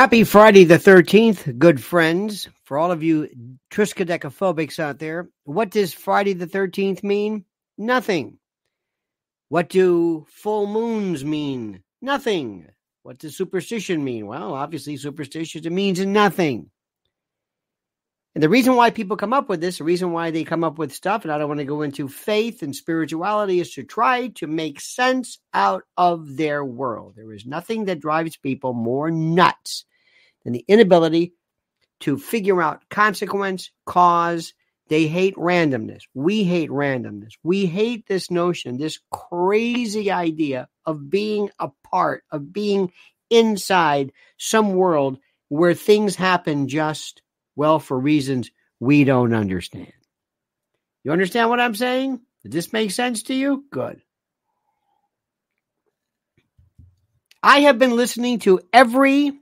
Happy Friday the 13th, good friends. For all of you triskaidekaphobics out there, what does Friday the 13th mean? Nothing. What do full moons mean? Nothing. What does superstition mean? Well, obviously, superstition it means nothing. And the reason why people come up with this, the reason why they come up with stuff, and I don't want to go into faith and spirituality, is to try to make sense out of their world. There is nothing that drives people more nuts than the inability to figure out consequence, cause. They hate randomness. We hate randomness. We hate this notion, this crazy idea of being a part, of being inside some world where things happen just well, for reasons we don't understand. You understand what I'm saying? Does this make sense to you? Good. I have been listening to every,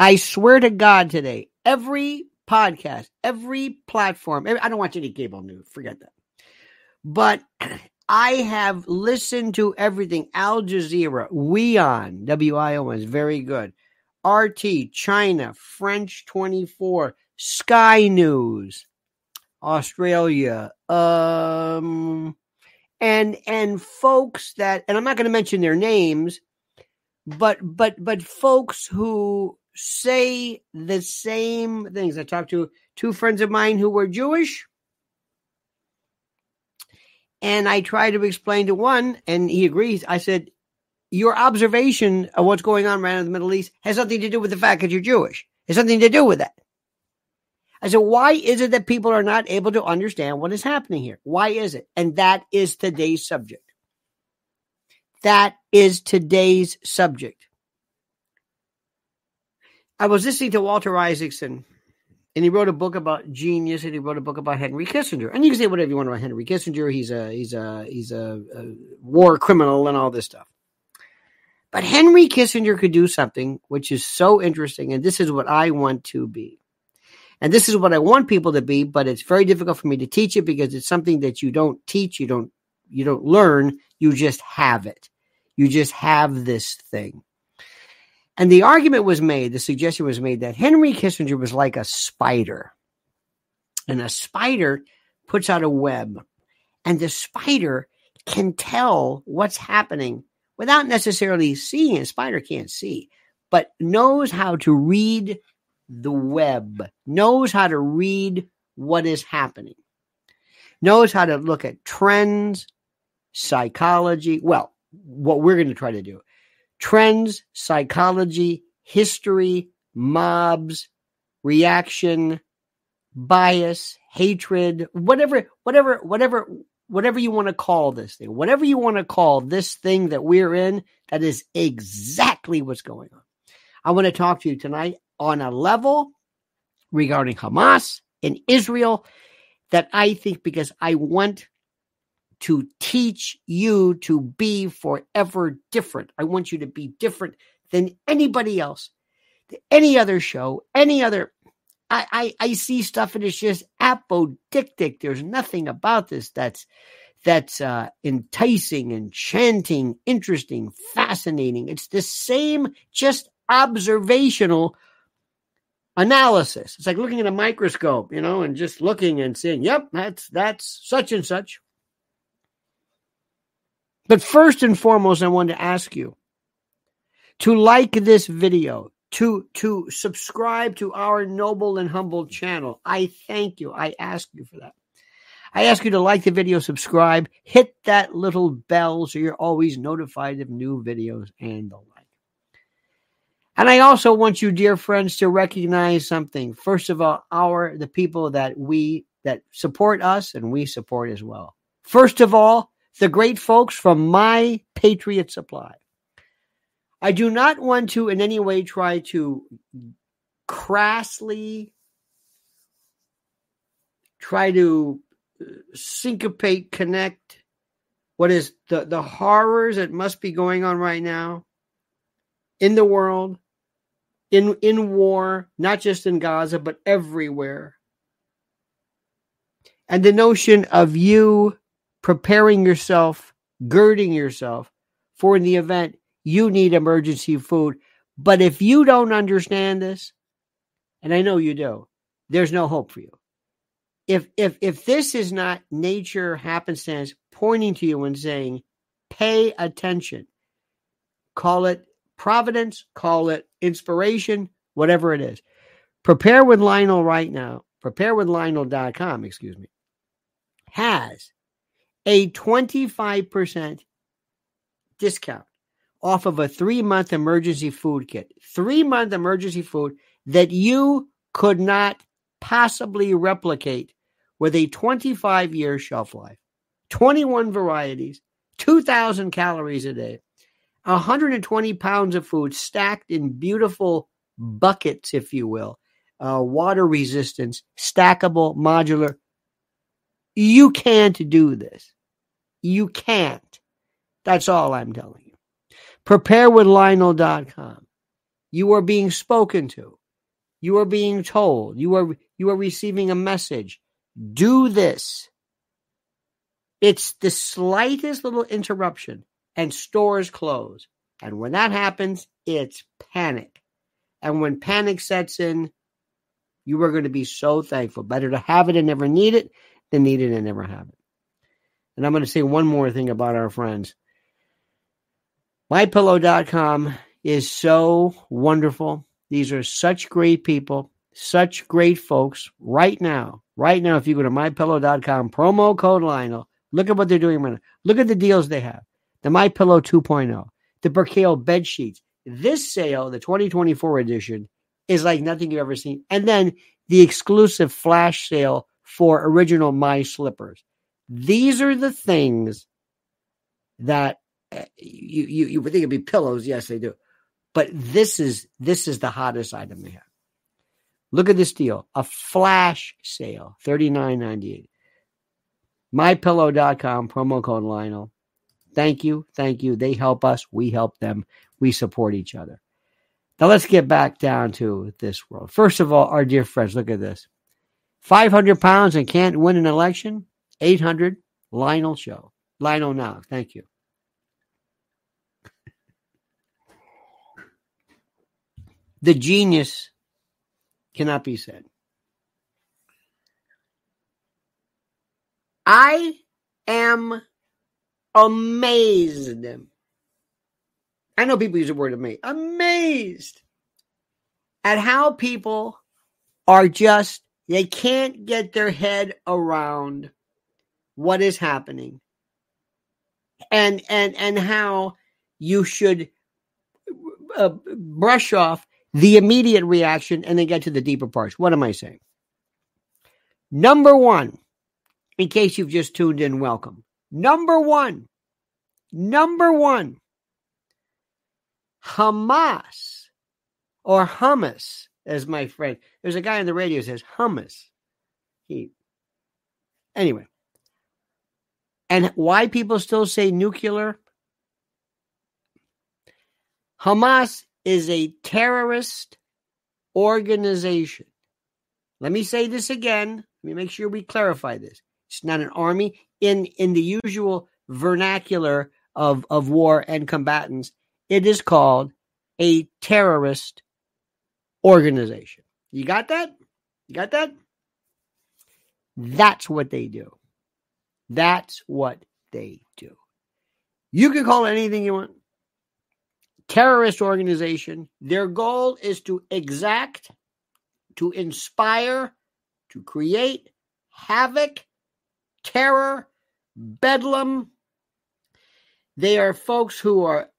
I swear to God today, every podcast, every platform. I don't watch any cable news, forget that. But I have listened to everything. Al Jazeera, WION, W I O N is very good. RT, China, French 24, Sky News, Australia, um, and and folks that, and I'm not going to mention their names, but but but folks who say the same things. I talked to two friends of mine who were Jewish. And I tried to explain to one, and he agrees. I said, your observation of what's going on right now in the Middle East has nothing to do with the fact that you're Jewish. It has nothing to do with that. I said, why is it that people are not able to understand what is happening here? Why is it? And that is today's subject. That is today's subject. I was listening to Walter Isaacson, and he wrote a book about genius, and he wrote a book about Henry Kissinger. And you can say whatever you want about Henry Kissinger. He's a he's a he's a, a war criminal and all this stuff. But Henry Kissinger could do something which is so interesting, and this is what I want to be. And this is what I want people to be, but it's very difficult for me to teach it because it's something that you don't teach, you don't you don't learn, you just have it. You just have this thing. And the argument was made, the suggestion was made that Henry Kissinger was like a spider. And a spider puts out a web, and the spider can tell what's happening without necessarily seeing it. Spider can't see, but knows how to read the web, knows how to read what is happening, knows how to look at trends, psychology. Well, what we're going to try to do trends, psychology, history, mobs, reaction, bias, hatred, whatever, whatever, whatever whatever you want to call this thing, whatever you want to call this thing that we're in, that is exactly what's going on. I want to talk to you tonight on a level regarding Hamas and Israel that I think because I want to teach you to be forever different. I want you to be different than anybody else, any other show, any other I, I, I see stuff and it's just apodictic. There's nothing about this that's that's uh, enticing, enchanting, interesting, fascinating. It's the same, just observational analysis. It's like looking at a microscope, you know, and just looking and saying, "Yep, that's that's such and such." But first and foremost, I want to ask you to like this video, to to subscribe to our noble and humble channel. I thank you. I ask you for that. I ask you to like the video, subscribe, hit that little bell so you're always notified of new videos and the like. And I also want you, dear friends, to recognize something. First of all, our the people that we that support us and we support as well. First of all, the great folks from My Patriot Supply. I do not want to in any way try to crassly try to uh, syncopate, connect what is the, the horrors that must be going on right now in the world, in in war, not just in Gaza, but everywhere. And the notion of you preparing yourself, girding yourself for in the event you need emergency food. But if you don't understand this, and I know you do, there's no hope for you. If if if this is not nature happenstance pointing to you and saying, pay attention, call it providence, call it inspiration, whatever it is. Prepare with Lionel right now. Prepare with Lionel.com, excuse me, has a 25% discount off of a three month emergency food kit. Three month emergency food that you could not possibly replicate with a 25 year shelf life, 21 varieties, 2,000 calories a day, 120 pounds of food stacked in beautiful buckets, if you will, uh, water resistance, stackable, modular. You can't do this. You can't. That's all I'm telling you. Prepare with Lionel.com. You are being spoken to. You are being told. You are you are receiving a message. Do this. It's the slightest little interruption and stores close. And when that happens, it's panic. And when panic sets in, you are going to be so thankful. Better to have it and never need it than need it and never have it. And I'm going to say one more thing about our friends. MyPillow.com is so wonderful. These are such great people, such great folks. Right now, right now, if you go to MyPillow.com, promo code Lionel, look at what they're doing right now. Look at the deals they have. The My Pillow 2.0, the Percale bed sheets. This sale, the 2024 edition, is like nothing you've ever seen. And then the exclusive flash sale for original My Slippers. These are the things that eh, you, you, you would think it'd be pillows. Yes, they do. But this is this is the hottest item they have. Look at this deal. A flash sale, $39.98. MyPillow.com, promo code Lionel. Thank you. Thank you. They help us. We help them. We support each other. Now let's get back down to this world. First of all, our dear friends, look at this. 500 pounds and can't win an election? 800 Lionel Show. Lionel now. Thank you. The genius cannot be said. I am amazed. I know people use the word amazed. Amazed at how people are just, they can't get their head around what is happening and and and how you should uh, brush off the immediate reaction and then get to the deeper parts. What am I saying? Number one, in case you've just tuned in, welcome. Number one, number one, Hamas or hummus, as my friend, there's a guy on the radio says hummus. He, anyway, and why people still say nuclear? Hamas is a terrorist organization. Let me say this again. Let me make sure we clarify this. It's not an army in in the usual vernacular of of war and combatants. It is called a terrorist organization. You got that? You got that? That's what they do. That's what they do. You can call it anything you want. Terrorist organization. Their goal is to exact, to inspire, to create havoc, terror, bedlam. They are folks who are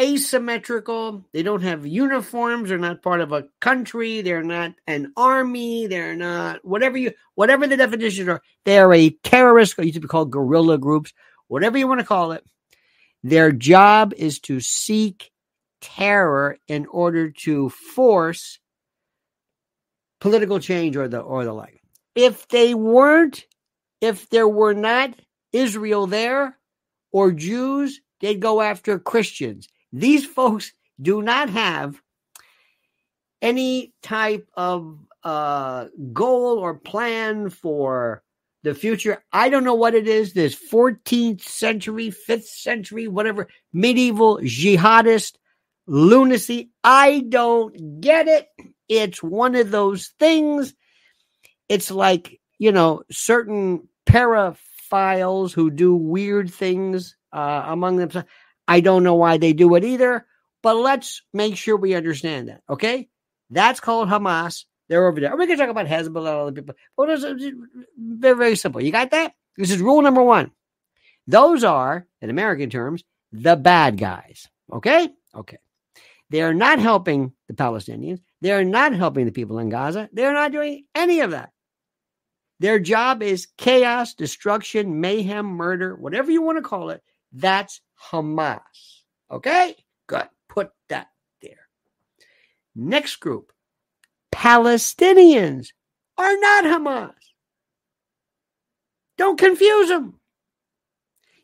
asymmetrical. They don't have uniforms. They're not part of a country. They're not an army. They're not whatever you whatever the definitions are. They are a terrorist. Used to be called guerrilla groups. Whatever you want to call it. Their job is to seek terror in order to force political change or the or the like. If they weren't, if there were not Israel there or Jews, they'd go after Christians. These folks do not have any type of uh, goal or plan for the future. I don't know what it is. This 14th century, 5th century, whatever, medieval jihadist lunacy. I don't get it. It's one of those things. It's like, you know, certain paraphiles who do weird things uh, among themselves. I don't know why they do it either, but let's make sure we understand that. Okay. That's called Hamas. They're over there. We can talk about Hezbollah and other people. But it's very, very simple. You got that? This is rule number one. Those are, in American terms, the bad guys. Okay? Okay. They are not helping the Palestinians. They are not helping the people in Gaza. They are not doing any of that. Their job is chaos, destruction, mayhem, murder, whatever you want to call it. That's Hamas. Okay? Good. Put that there. Next group Palestinians are not Hamas. Don't confuse them.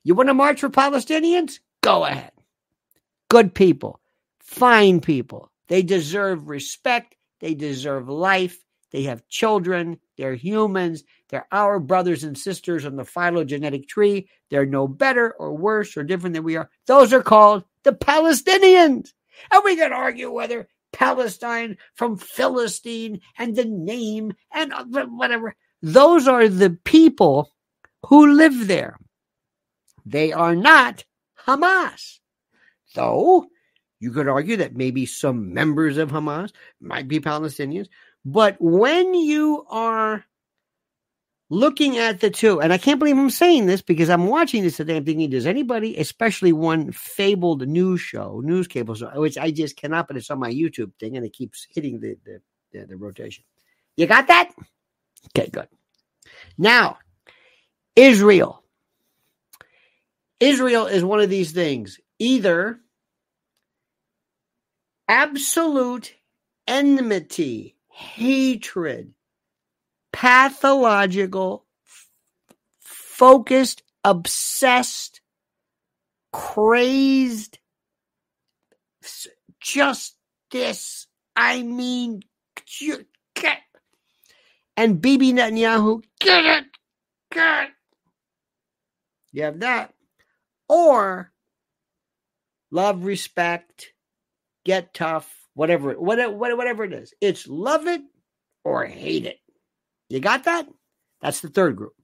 You want to march for Palestinians? Go ahead. Good people, fine people. They deserve respect. They deserve life. They have children. They're humans. They're our brothers and sisters on the phylogenetic tree. They're no better or worse or different than we are. Those are called the Palestinians. And we can argue whether Palestine from Philistine and the name and whatever. Those are the people who live there. They are not Hamas. Though you could argue that maybe some members of Hamas might be Palestinians. But when you are looking at the two, and I can't believe I'm saying this because I'm watching this today. I'm thinking, does anybody, especially one fabled news show, news cable show, which I just cannot, but it's on my YouTube thing and it keeps hitting the, the, the, the rotation. You got that? Okay, good. Now, Israel. Israel is one of these things. Either absolute enmity, hatred, pathological, f- focused, obsessed, crazed, just this. I mean, you get. And Bibi Netanyahu, get it, get. it. You have that. Or love, respect, get tough, whatever, whatever, whatever it is. It's love it or hate it. You got that? That's the third group.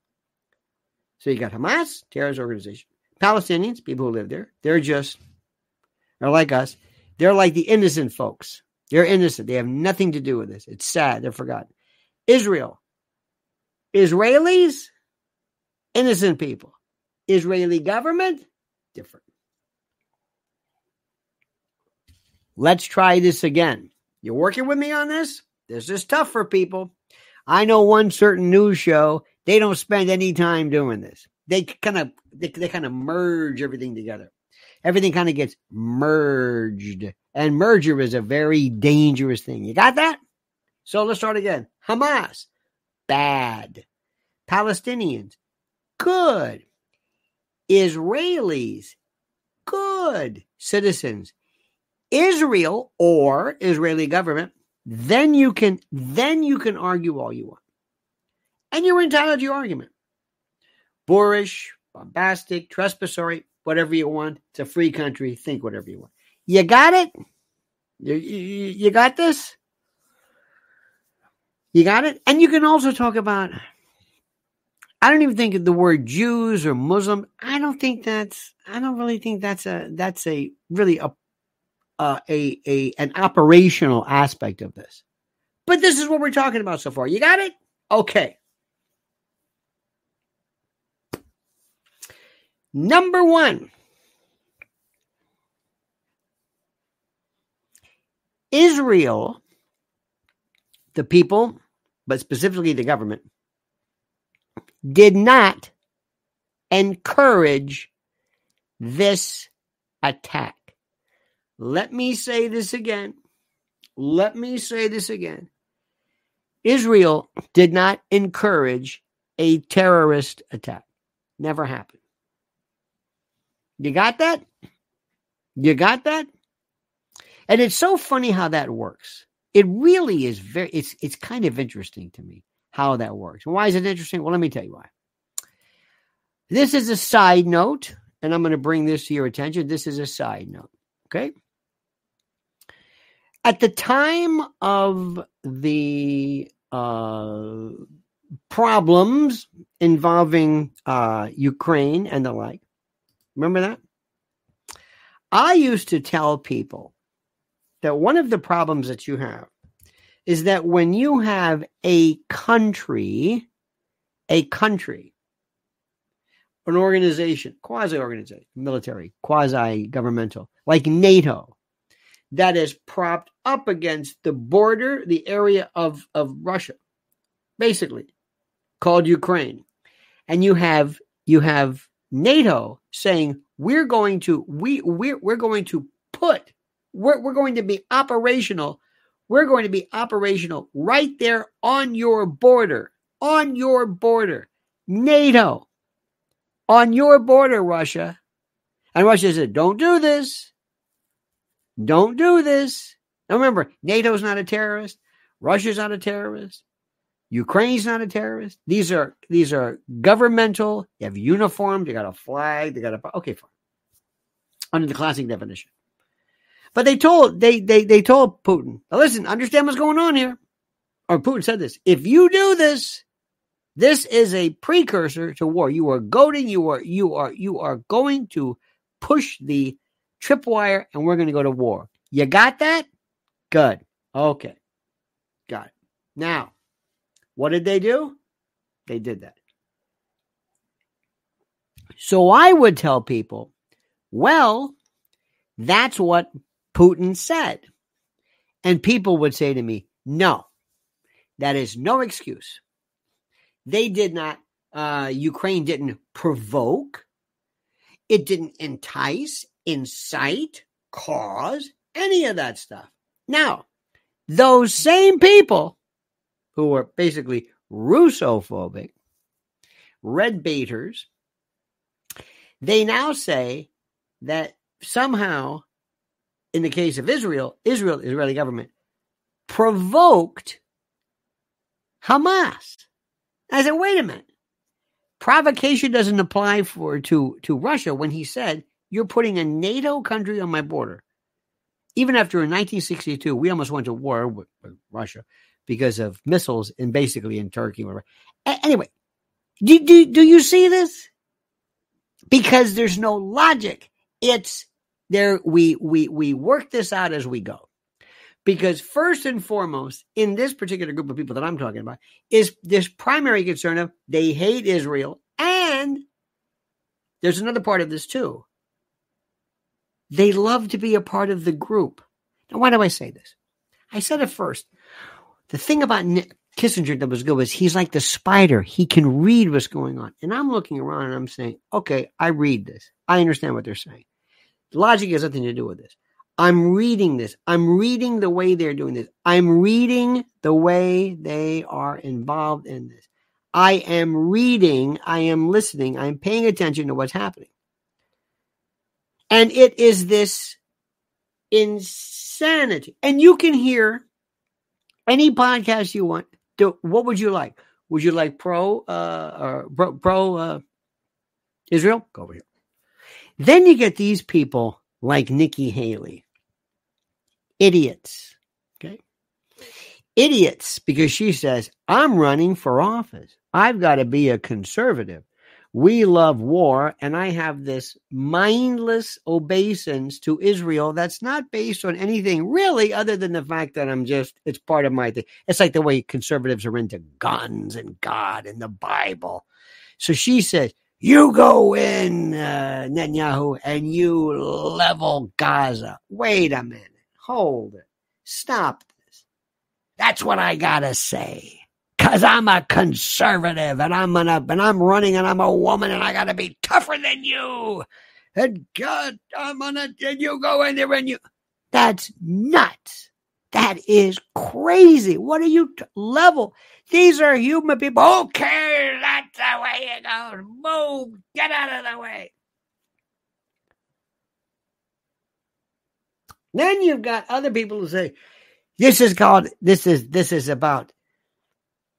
So you got Hamas, terrorist organization. Palestinians, people who live there, they're just, they're like us. They're like the innocent folks. They're innocent. They have nothing to do with this. It's sad. They're forgotten. Israel, Israelis, innocent people. Israeli government, different. Let's try this again. You're working with me on this? This is tough for people. I know one certain news show, they don't spend any time doing this. They kind of they, they kind of merge everything together. Everything kind of gets merged. And merger is a very dangerous thing. You got that? So let's start again. Hamas, bad. Palestinians, good. Israelis, good. Citizens, Israel or Israeli government, then you can then you can argue all you want. And you're entitled to your argument. Boorish, bombastic, trespassory, whatever you want. It's a free country. Think whatever you want. You got it? You, you, you got this? You got it? And you can also talk about I don't even think the word Jews or Muslim. I don't think that's. I don't really think that's a. That's a really a uh, a, a an operational aspect of this. But this is what we're talking about so far. You got it? Okay. Number one Israel, the people, but specifically the government, did not encourage this attack. Let me say this again. Let me say this again. Israel did not encourage a terrorist attack. Never happened. You got that? You got that? And it's so funny how that works. It really is very it's it's kind of interesting to me how that works. Why is it interesting? Well, let me tell you why. This is a side note, and I'm going to bring this to your attention. This is a side note. Okay? At the time of the uh, problems involving uh, Ukraine and the like, remember that? I used to tell people that one of the problems that you have is that when you have a country, a country, an organization, quasi organization, military, quasi governmental, like NATO, that is propped up against the border, the area of, of Russia, basically called Ukraine. And you have you have NATO saying we're going to we we're, we're going to put we're, we're going to be operational we're going to be operational right there on your border on your border nato on your border russia and russia said don't do this don't do this now remember nato's not a terrorist russia's not a terrorist Ukraine's not a terrorist. These are these are governmental. They have uniforms. They got a flag. They got a okay, fine. Under the classic definition. But they told they they they told Putin, listen, understand what's going on here. Or Putin said this: if you do this, this is a precursor to war. You are goading. You are you are you are going to push the tripwire, and we're going to go to war. You got that? Good. Okay, got it. Now what did they do? They did that. So I would tell people, well, that's what Putin said. And people would say to me, no, that is no excuse. They did not, uh, Ukraine didn't provoke, it didn't entice, incite, cause, any of that stuff. Now, those same people who were basically Russophobic, red baiters, they now say that somehow, in the case of Israel, Israel, Israeli government, provoked Hamas. I said, wait a minute. Provocation doesn't apply for to, to Russia when he said, You're putting a NATO country on my border. Even after in 1962, we almost went to war with, with Russia because of missiles and basically in Turkey. Whatever. Anyway, do, do, do you see this? Because there's no logic. It's there. We, we, we work this out as we go. Because first and foremost, in this particular group of people that I'm talking about, is this primary concern of they hate Israel. And there's another part of this too. They love to be a part of the group. Now, why do I say this? I said it first the thing about Nick Kissinger that was good was he's like the spider. He can read what's going on. And I'm looking around and I'm saying, okay, I read this. I understand what they're saying. Logic has nothing to do with this. I'm reading this. I'm reading the way they're doing this. I'm reading the way they are involved in this. I am reading, I am listening, I'm paying attention to what's happening. And it is this insanity. And you can hear any podcast you want. Do, what would you like? Would you like pro uh, or pro, pro uh, Israel? Go over here. Then you get these people like Nikki Haley, idiots. Okay, idiots because she says I'm running for office. I've got to be a conservative we love war, and I have this mindless obeisance to Israel that's not based on anything really other than the fact that I'm just, it's part of my thing. It's like the way conservatives are into guns and God and the Bible. So she says, You go in, uh, Netanyahu, and you level Gaza. Wait a minute. Hold it. Stop this. That's what I got to say because I'm a conservative and I'm gonna and I'm running and I'm a woman and I gotta be tougher than you. And God, I'm gonna and you go in there and you that's nuts. That is crazy. What are you t- level? These are human people. Okay, that's the way it goes. Move, get out of the way. Then you've got other people who say, this is called this is this is about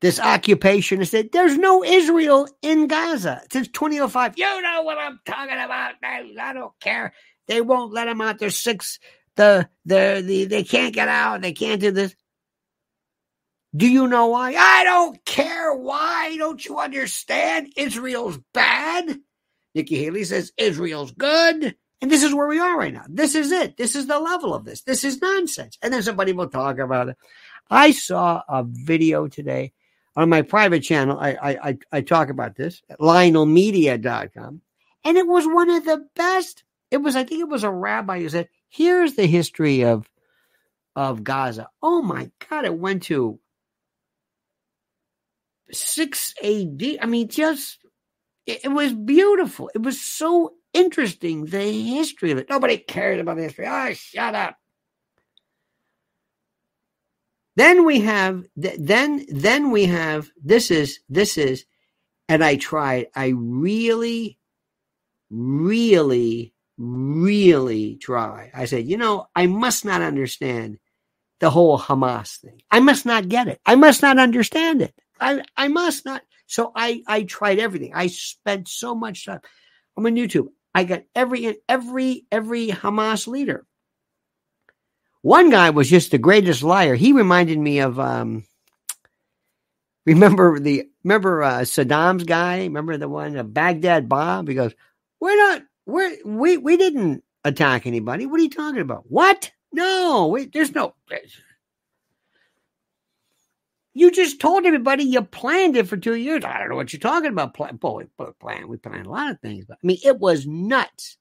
this occupation is that there's no Israel in Gaza since 2005. You know what I'm talking about. I don't care. They won't let them out. There's six the the the they can't get out, they can't do this. Do you know why? I don't care why. Don't you understand? Israel's bad. Nikki Haley says Israel's good. And this is where we are right now. This is it. This is the level of this. This is nonsense. And then somebody will talk about it. I saw a video today on my private channel. I I I, talk about this at lionelmedia.com. And it was one of the best. It was, I think it was a rabbi who said, here's the history of of Gaza. Oh my God, it went to 6 AD. I mean, just it, it was beautiful. It was so interesting, the history of it. Nobody cares about the history. Oh, shut up. Then we have then then we have this is this is and I tried I really really really try. I said, you know, I must not understand the whole Hamas thing. I must not get it. I must not understand it. I I must not. So I I tried everything. I spent so much time. I'm on YouTube. I got every every every Hamas leader. One guy was just the greatest liar. He reminded me of um remember the remember uh, Saddam's guy, remember the one uh, Baghdad Bob? He goes, "We're not we're we we didn't attack anybody. What are you talking about? What? No, wait, there's no you just told everybody you planned it for two years. I don't know what you're talking about. Plan, boy, plan. We planned a lot of things, but I mean, it was nuts.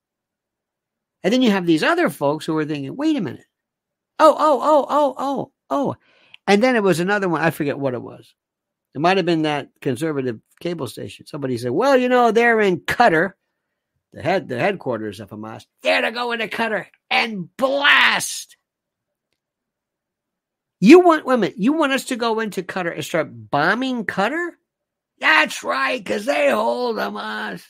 And then you have these other folks who are thinking, wait a minute. Oh, oh, oh, oh, oh, oh. And then it was another one. I forget what it was. It might have been that conservative cable station. Somebody said, well, you know, they're in Qatar, the head, the headquarters of Hamas. They're to go into Qatar and blast you want women? You want us to go into Qatar and start bombing Qatar? That's right, because they hold Hamas.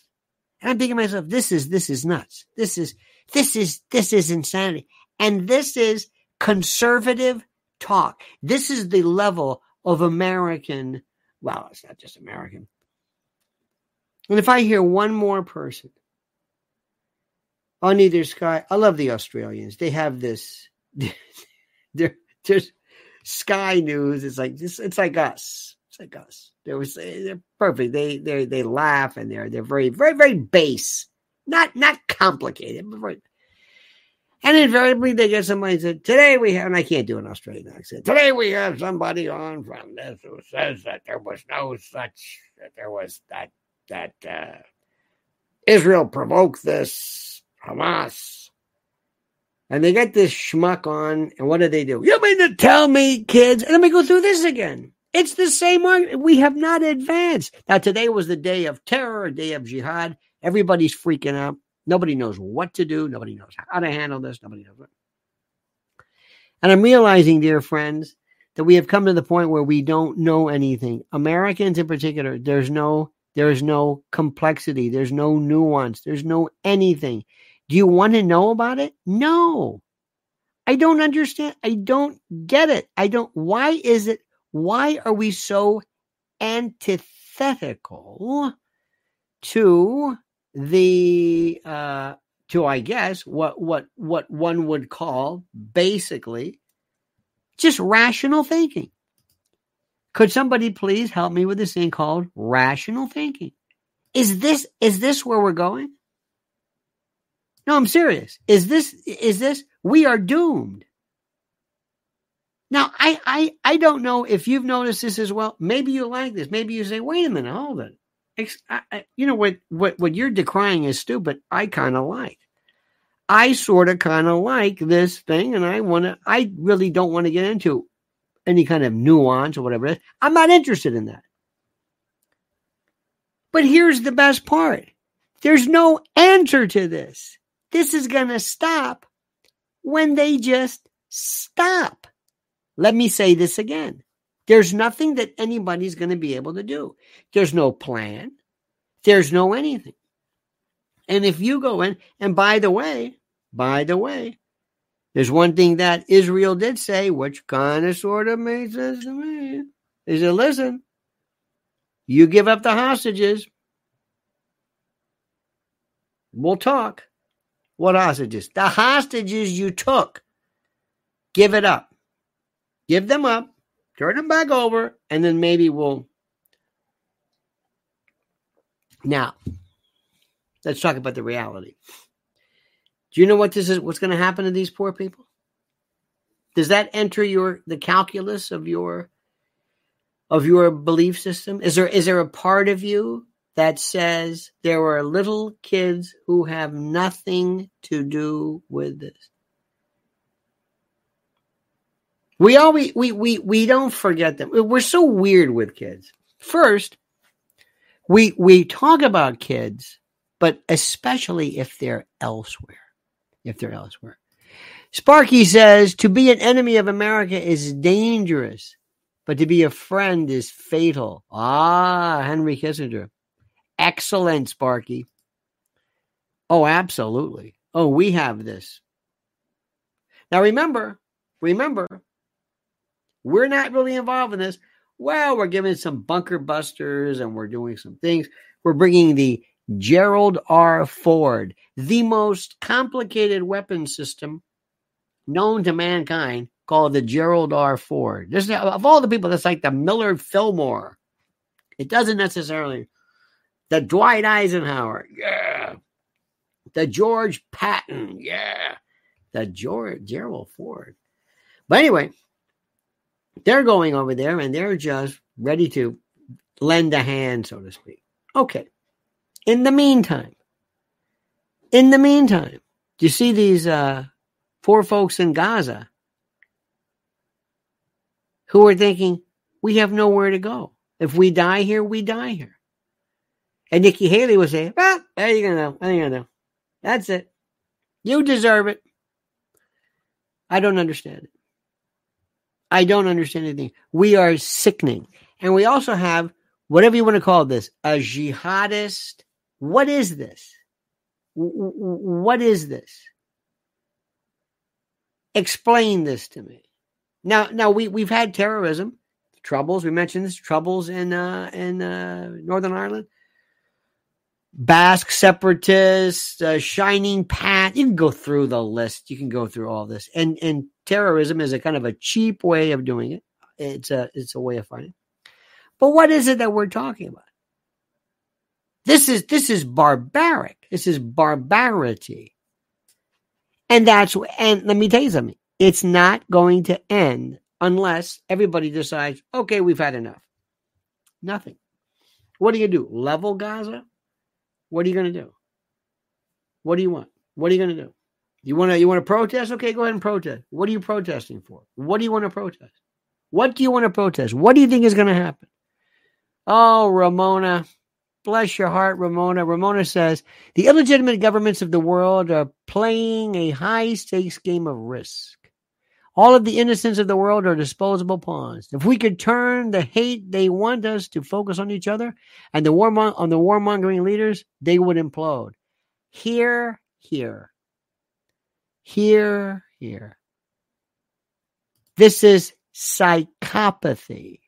And I'm thinking to myself, this is this is nuts. This is this is this is insanity. And this is conservative talk. This is the level of American. Well, it's not just American. And if I hear one more person on either sky, I love the Australians. They have this. they're just Sky News It's like this. It's like us. It's like us. They was they're perfect. They they they laugh and they're they're very very very base, not not complicated, but very. And invariably they get somebody and said, today we have, and I can't do an Australian accent. Today we have somebody on from this who says that there was no such, that there was that, that, uh, Israel provoked this Hamas and they get this schmuck on, and what do they do? You mean to tell me, kids? And let me go through this again. It's the same argument. We have not advanced. Now, today was the day of terror, a day of jihad. Everybody's freaking out. Nobody knows what to do. Nobody knows how to handle this. Nobody knows what. And I'm realizing, dear friends, that we have come to the point where we don't know anything. Americans in particular, there's no there's no complexity, there's no nuance, there's no anything. Do you want to know about it? No. I don't understand. I don't get it. I don't. Why is it? Why are we so antithetical to the uh to I guess what what what one would call basically just rational thinking. Could somebody please help me with this thing called rational thinking? Is this is this where we're going? No, I'm serious. Is this is this we are doomed. Now, I I I don't know if you've noticed this as well. Maybe you like this. Maybe you say, "Wait a minute, hold it." You know what what what you're decrying is stupid. I kind of like. I sort of kind of like this thing, and I want to. I really don't want to get into any kind of nuance or whatever. I'm not interested in that. But here's the best part: there's no answer to this. This is going to stop when they just stop. Let me say this again. There's nothing that anybody's going to be able to do. There's no plan. There's no anything. And if you go in, and by the way, by the way, there's one thing that Israel did say, which kind of sort of made sense to me. They said, listen, you give up the hostages, we'll talk. What hostages? The hostages you took give it up. Give them up, turn them back over, and then maybe we'll. Now, let's talk about the reality. Do you know what this is? What's going to happen to these poor people? Does that enter your the calculus of your of your belief system? Is there is there a part of you that says there are little kids who have nothing to do with this? We always we we we don't forget them. We're so weird with kids. First, we we talk about kids, but especially if they're elsewhere. If they're elsewhere. Sparky says to be an enemy of America is dangerous, but to be a friend is fatal. Ah, Henry Kissinger. Excellent, Sparky. Oh, absolutely. Oh, we have this. Now remember, remember, we're not really involved in this. Well, we're giving some bunker busters and we're doing some things. We're bringing the Gerald R. Ford, the most complicated weapon system known to mankind called the Gerald R. Ford. This, of all the people, that's like the Millard Fillmore. It doesn't necessarily. The Dwight Eisenhower, yeah. The George Patton, yeah. The George Gerald Ford. But anyway, they're going over there and they're just ready to lend a hand, so to speak. Okay. In the meantime, in the meantime, do you see these uh, poor folks in Gaza who are thinking, we have nowhere to go. If we die here, we die here. And Nikki Haley was saying, well, are you to know? You know? That's it. You deserve it. I don't understand it. I don't understand anything. We are sickening. And we also have, whatever you want to call this, a jihadist. What is this? What is this? Explain this to me. Now, now we we've had terrorism troubles. We mentioned this troubles in uh, in uh, Northern Ireland. Basque separatists, uh, Shining Path. You can go through the list. You can go through all this, and and terrorism is a kind of a cheap way of doing it. It's a it's a way of fighting. But what is it that we're talking about? This is this is barbaric. This is barbarity. And that's, and let me tell you something. It's not going to end unless everybody decides, okay, we've had enough. Nothing. What are you do? Level Gaza? What are you going to do? What do you want? What are you going to do? You want to you want to protest? Okay, go ahead and protest. What are you protesting for? What do you want to protest? What do you want to protest? What do you think is going to happen? Oh, Ramona, Bless your heart, Ramona. Ramona says the illegitimate governments of the world are playing a high stakes game of risk. All of the innocents of the world are disposable pawns. If we could turn the hate they want us to focus on each other and the war on the warmongering leaders, they would implode. Here, here, here, here. This is psychopathy.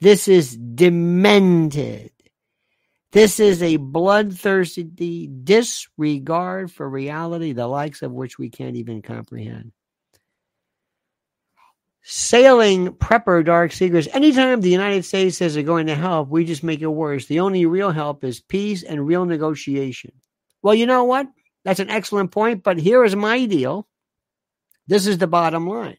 This is demented. This is a bloodthirsty disregard for reality, the likes of which we can't even comprehend. Sailing prepper dark secrets. Anytime the United States says they're going to help, we just make it worse. The only real help is peace and real negotiation. Well, you know what? That's an excellent point, but here is my deal. This is the bottom line.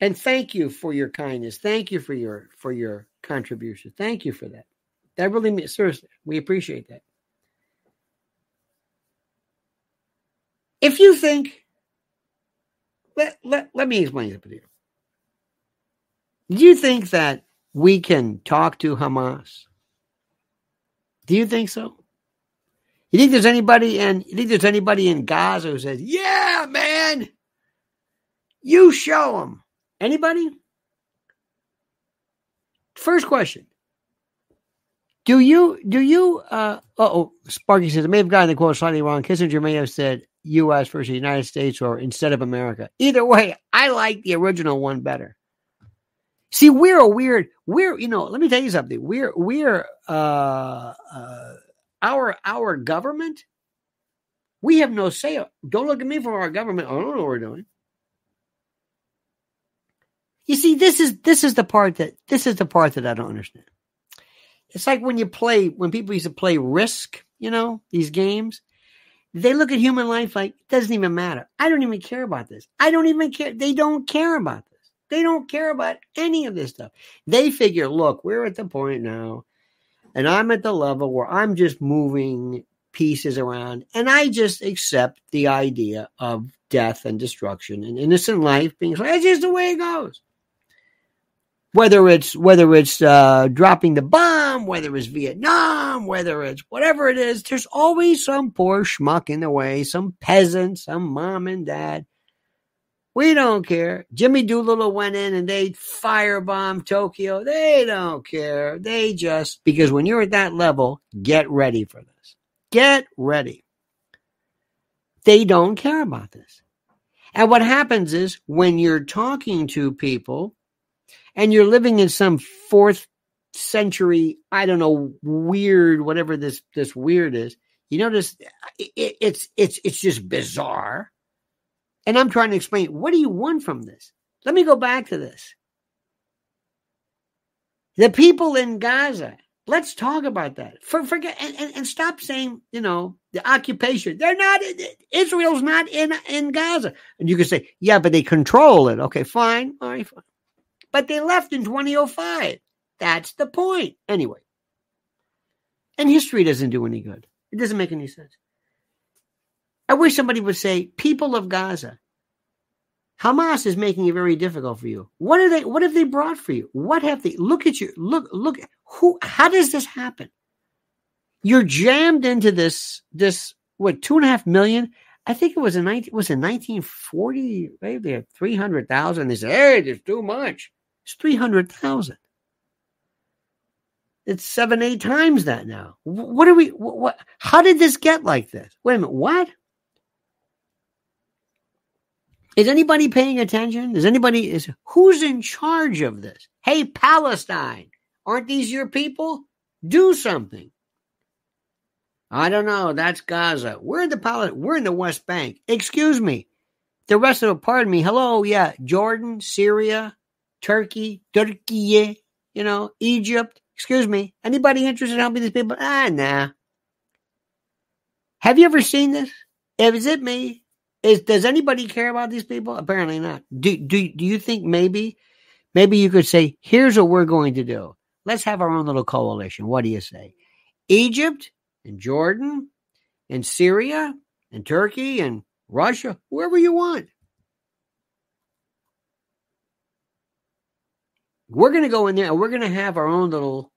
And thank you for your kindness. Thank you for your for your contribution. Thank you for that. That really means seriously, we appreciate that. If you think, let, let, let me explain something to you. Do you think that we can talk to Hamas? Do you think so? You think there's anybody in you think there's anybody in Gaza who says, "Yeah, man, you show them"? Anybody? First question: do you do you uh oh Sparky says I may have gotten the quote slightly wrong. Kissinger may have said US versus United States or instead of America. Either way, I like the original one better. See, we're a weird, we're, you know, let me tell you something. We're we're uh uh our our government, we have no say. Don't look at me for our government. I don't know what we're doing. You see, this is this is the part that this is the part that I don't understand. It's like when you play when people used to play Risk, you know, these games. They look at human life like it doesn't even matter. I don't even care about this. I don't even care. They don't care about this. They don't care about any of this stuff. They figure, look, we're at the point now, and I'm at the level where I'm just moving pieces around, and I just accept the idea of death and destruction and innocent life being that's just the way it goes whether it's whether it's uh, dropping the bomb, whether it's Vietnam, whether it's whatever it is, there's always some poor schmuck in the way, some peasant, some mom and dad. We don't care. Jimmy Doolittle went in and they firebombed Tokyo. They don't care. They just because when you're at that level, get ready for this. Get ready. They don't care about this. And what happens is when you're talking to people and you're living in some fourth century, I don't know, weird, whatever this this weird is. You notice it, it's it's it's just bizarre. And I'm trying to explain what do you want from this? Let me go back to this. The people in Gaza, let's talk about that. For, forget and, and, and stop saying, you know, the occupation. They're not Israel's not in in Gaza. And you can say, yeah, but they control it. Okay, fine. All right, fine but they left in 2005. That's the point. Anyway. And history doesn't do any good. It doesn't make any sense. I wish somebody would say, people of Gaza, Hamas is making it very difficult for you. What are they what have they brought for you? What have they look at you? Look, look who how does this happen? You're jammed into this this what two and a half million I think it was in 19, was in 1940, maybe 300,000. They said, hey, there's too much. It's 300,000. It's seven, eight times that now. What are we, what, how did this get like this? Wait a minute, what? Is anybody paying attention? Is anybody, is, who's in charge of this? Hey, Palestine, aren't these your people? Do something. I don't know. That's Gaza. We're in the Palestine. We're in the West Bank. Excuse me. The rest of it, pardon me. Hello, yeah. Jordan, Syria, Turkey, Turkey, you know, Egypt. Excuse me. Anybody interested in helping these people? Ah, nah. Have you ever seen this? Is it me? Is does anybody care about these people? Apparently not. Do do do you think maybe maybe you could say, here's what we're going to do. Let's have our own little coalition. What do you say? Egypt and Jordan and Syria and Turkey and Russia, whoever you want. We're going to go in there and we're going to have our own little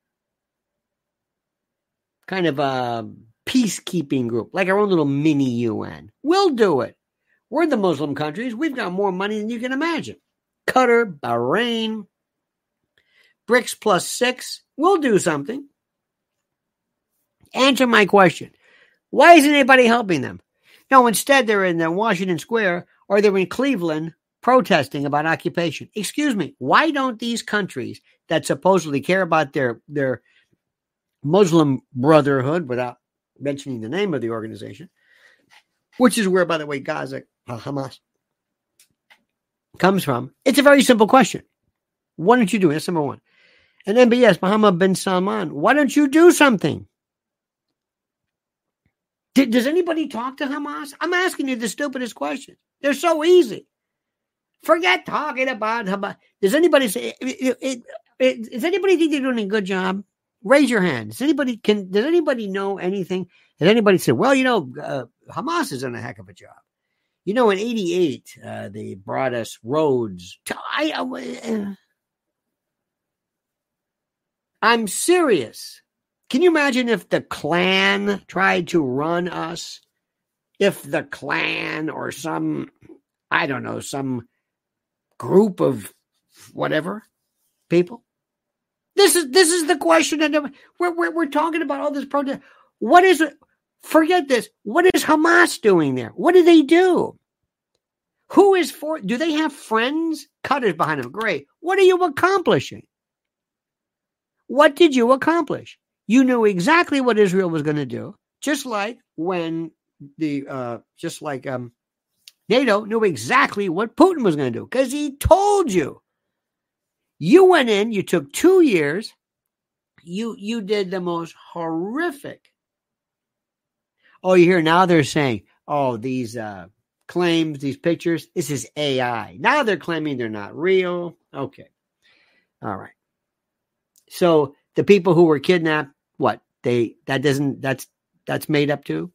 kind of a peacekeeping group, like our own little mini UN. We'll do it. We're the Muslim countries. We've got more money than you can imagine. Qatar, Bahrain, BRICS plus six. We'll do something. Answer my question. Why isn't anybody helping them? No, instead they're in the Washington Square or they're in Cleveland protesting about occupation. Excuse me, why don't these countries that supposedly care about their their Muslim brotherhood without mentioning the name of the organization, which is where, by the way, Gaza, Hamas comes from. It's a very simple question. Why don't you do it? That's number one. And MBS, Mohammed bin Salman, why don't you do something? Does anybody talk to Hamas? I'm asking you the stupidest question. They're so easy. Forget talking about Hamas. Does anybody say? It, it, it, does anybody think they're doing a good job? Raise your hand. Does anybody can? Does anybody know anything? Has anybody said, "Well, you know, uh, Hamas is doing a heck of a job"? You know, in '88, uh, they brought us roads. To, I, uh, I'm serious. Can you imagine if the Klan tried to run us? If the Klan or some, I don't know, some group of whatever people? This is this is the question, and we're, we're we're talking about all this protest. What is it? Forget this. What is Hamas doing there? What do they do? Who is for? Do they have friends? Qatar's behind them. Great. What are you accomplishing? What did you accomplish? You knew exactly what Israel was going to do, just like when the uh, just like um, NATO knew exactly what Putin was going to do because he told you. You went in, you took two years, you you did the most horrific. Oh, you hear now they're saying, oh, these uh claims, these pictures, this is AI. Now they're claiming they're not real. Okay. All right. So the people who were kidnapped, what? They that doesn't that's that's made up too?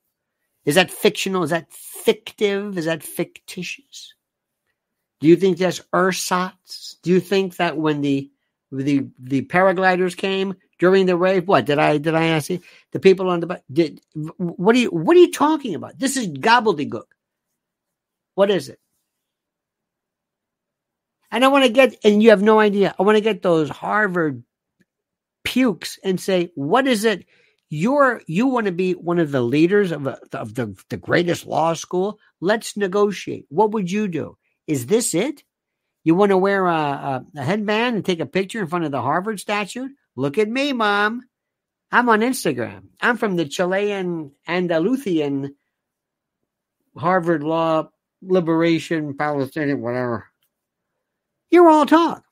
Is that fictional? Is that fictive? Is that fictitious? Do you think that's ersatz? Do you think that when the the the paragliders came during the rave, what did I did I ask you? The people on the did what are you what are you talking about? This is gobbledygook. What is it? And I want to get, and you have no idea. I want to get those Harvard pukes and say, what is it? You're you want to be one of the leaders of, a, of the, the greatest law school. Let's negotiate. What would you do? Is this it? You want to wear a, a, a headband and take a picture in front of the Harvard statue? Look at me, mom. I'm on Instagram. I'm from the Chilean Andalusian Harvard Law Liberation Palestinian, whatever. You're all talk.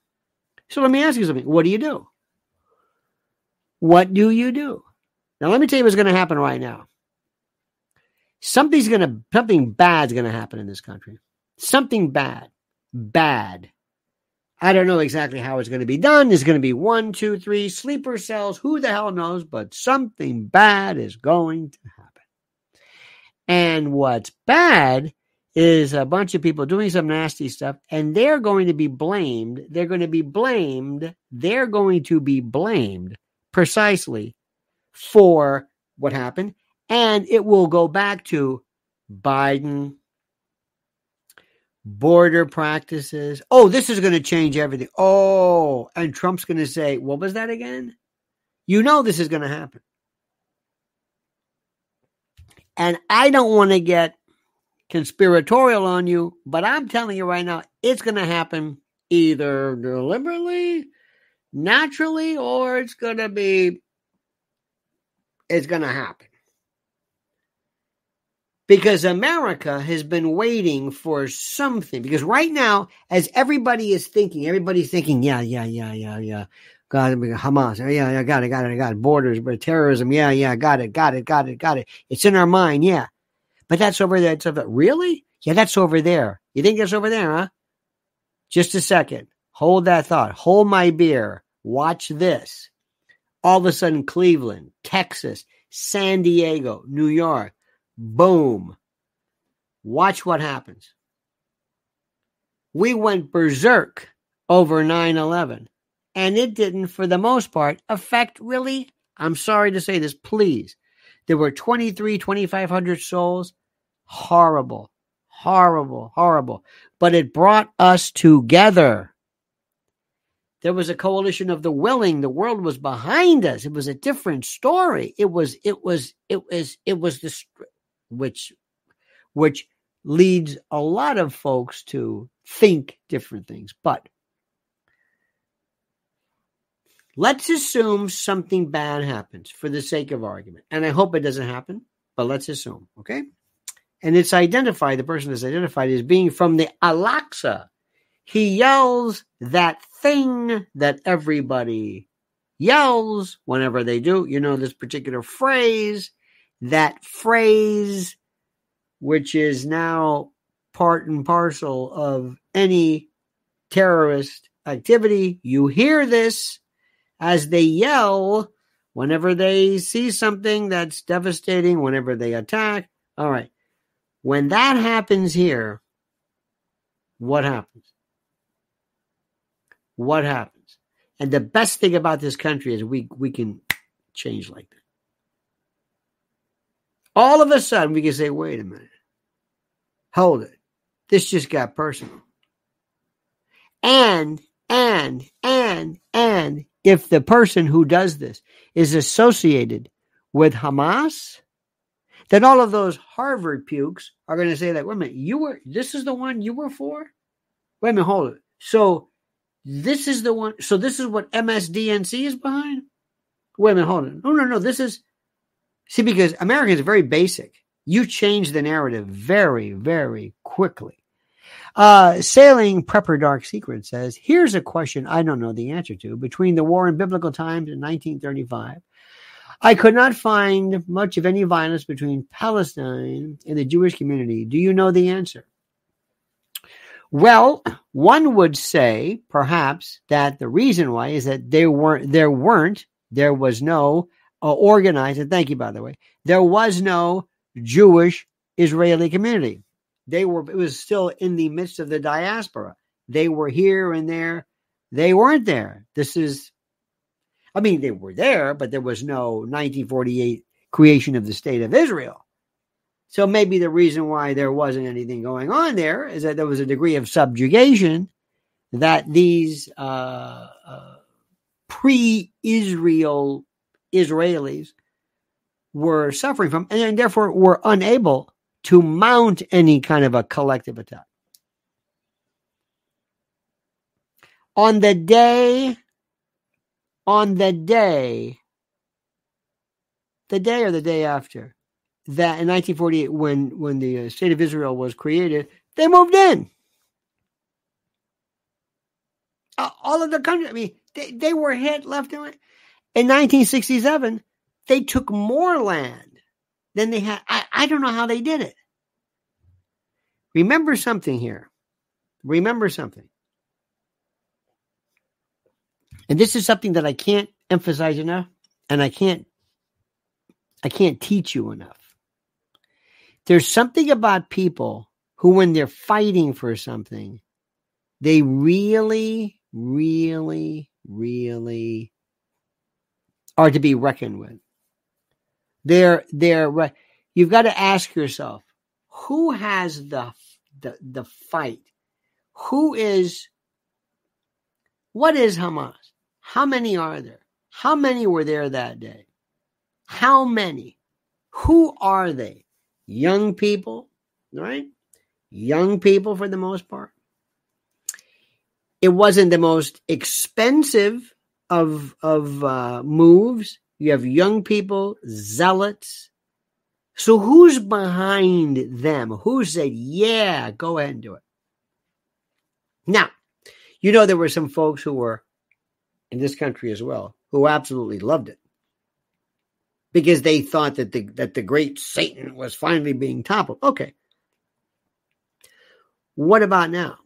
So let me ask you something. What do you do? What do you do? Now, let me tell you what's going to happen right now. Something's going to, something bad's going to happen in this country. Something bad. Bad. I don't know exactly how it's going to be done. It's going to be one, two, three sleeper cells. Who the hell knows? But something bad is going to happen. And what's bad is a bunch of people doing some nasty stuff, and they're going to be blamed. They're going to be blamed. They're going to be blamed precisely for what happened. And it will go back to Biden, border practices. Oh, this is going to change everything. Oh, and Trump's going to say, what was that again? You know, this is going to happen. And I don't want to get conspiratorial on you, but I'm telling you right now, it's going to happen either deliberately, naturally, or it's going to be, it's going to happen. Because America has been waiting for something. Because right now, as everybody is thinking, everybody's thinking, yeah, yeah, yeah, yeah, yeah. God, Hamas. Yeah, yeah, got it, got it, got it. Borders, but terrorism. Yeah, yeah, got it, got it, got it, got it. It's in our mind. Yeah. But that's over there. It's over, really? Yeah, that's over there. You think that's over there, huh? Just a second. Hold that thought. Hold my beer. Watch this. All of a sudden, Cleveland, Texas, San Diego, New York, boom. Watch what happens. We went berserk over 9 11, and it didn't, for the most part, affect really. I'm sorry to say this, please. There were 23, 2,500 souls horrible, horrible, horrible. But it brought us together. There was a coalition of the willing. The world was behind us. It was a different story. It was, it was, it was, it was the, which, which leads a lot of folks to think different things. But let's assume something bad happens for the sake of argument. And I hope it doesn't happen, but let's assume, okay? and it's identified, the person is identified as being from the Al-Aqsa. He yells that thing that everybody yells whenever they do. You know, this particular phrase, that phrase, which is now part and parcel of any terrorist activity. You hear this as they yell whenever they see something that's devastating, whenever they attack. All right. When that happens here, what happens? What happens? And the best thing about this country is we we can change like that. All of a sudden, we can say, wait a minute. Hold it. This just got personal. And, and, and, and if the person who does this is associated with Hamas, then all of those Harvard pukes are going to say that, wait a minute, you were, this is the one you were for? Wait a minute, hold it. So this is the one, so this is what MSDNC is behind? Wait a minute, hold it. No, no, no, this is, see, because Americans are very basic. You change the narrative very, very quickly. Uh, Sailing Prepper Dark Secret says, here's a question I don't know the answer to. Between the war in biblical times and 1935, I could not find much of any violence between Palestine and the Jewish community. Do you know the answer? Well, one would say perhaps that the reason why is that there weren't, there weren't, there was no uh, organized, and thank you, by the way, there was no Jewish Israeli community. They were, it was still in the midst of the diaspora. They were here and there. They weren't there. This is, I mean, they were there, but there was no 1948 creation of the state of Israel. So maybe the reason why there wasn't anything going on there is that there was a degree of subjugation that these uh, uh, pre-Israel Israelis were suffering from, and therefore were unable to mount any kind of a collective attack. On the day, on the day, the day or the day after that in 1948 when when the uh, state of Israel was created, they moved in. All of the country, I mean, they, they were hit left and right. In 1967, they took more land than they had. I, I don't know how they did it. Remember something here. Remember something. And this is something that I can't emphasize enough, and I can't I can't teach you enough. There's something about people who, when they're fighting for something, they really, really, really are to be reckoned with. They're, they're, you've got to ask yourself, who has the, the, the fight? Who is, what is Hamas? How many are there? How many were there that day? How many? Who are they? young people, right? Young people for the most part. It wasn't the most expensive of of uh, moves. You have young people, zealots. So who's behind them? Who said, "Yeah, go ahead and do it"? Now, you know there were some folks who were in this country as well who absolutely loved it because they thought that the that the great Satan was finally being toppled. Okay. What about now?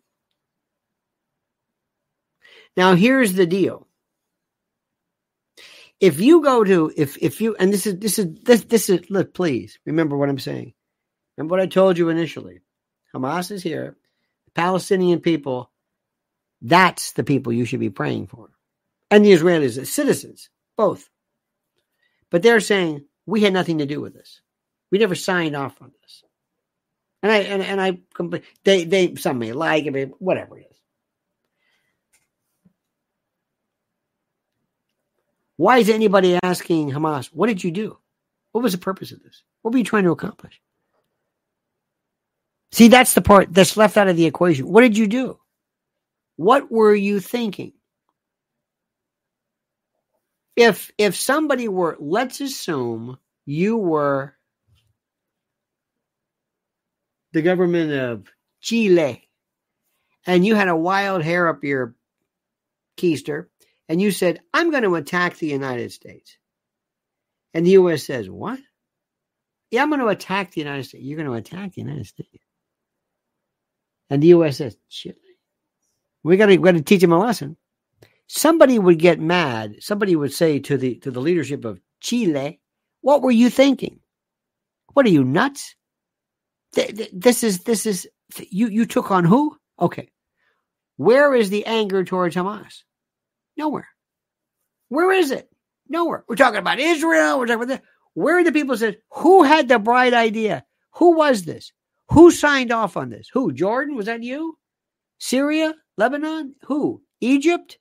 Now here's the deal. If you go to if if you and this is this is this this is look please remember what I'm saying. Remember what I told you initially. Hamas is here. The Palestinian people, that's the people you should be praying for. And the Israelis, the citizens, both. But they're saying we had nothing to do with this. We never signed off on this. And I and, and I they they some may like it, whatever it is. Why is anybody asking Hamas, what did you do? What was the purpose of this? What were you trying to accomplish? See, that's the part that's left out of the equation. What did you do? What were you thinking? if if somebody were let's assume you were the government of Chile and you had a wild hair up your keister and you said I'm going to attack the United States. And the US says, "What?" Yeah, I'm going to attack the United States. You're going to attack the United States. And the US says, "Chile. We got to to teach them a lesson." somebody would get mad. Somebody would say to the to the leadership of Chile, "What were you thinking? What are you nuts? This is this is you you took on who? Okay, where is the anger towards Hamas? Nowhere. Where is it? Nowhere. We're talking about Israel. We're talking about that. Where are the people said who had the bright idea? Who was this? Who signed off on this? Who? Jordan? Was that you? Syria? Lebanon? Who? Egypt?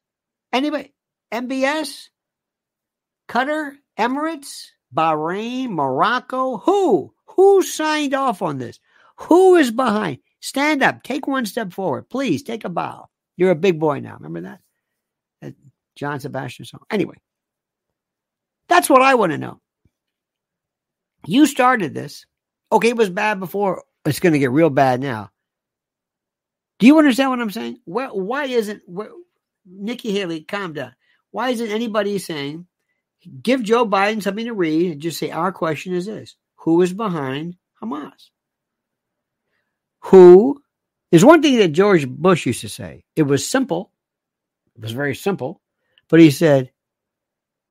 Anybody? MBS? Qatar? Emirates? Bahrain? Morocco? Who? Who signed off on this? Who is behind? Stand up. Take one step forward. Please take a bow. You're a big boy now. Remember that? John Sebastian song. Anyway, that's what I want to know. You started this. Okay, it was bad before. It's going to get real bad now. Do you understand what I'm saying? Where, why isn't where, Nikki Haley? Calm down. Why isn't anybody saying, give Joe Biden something to read and just say, our question is this: Who is behind Hamas? Who? There's one thing that George Bush used to say. It was simple. It was very simple, but he said,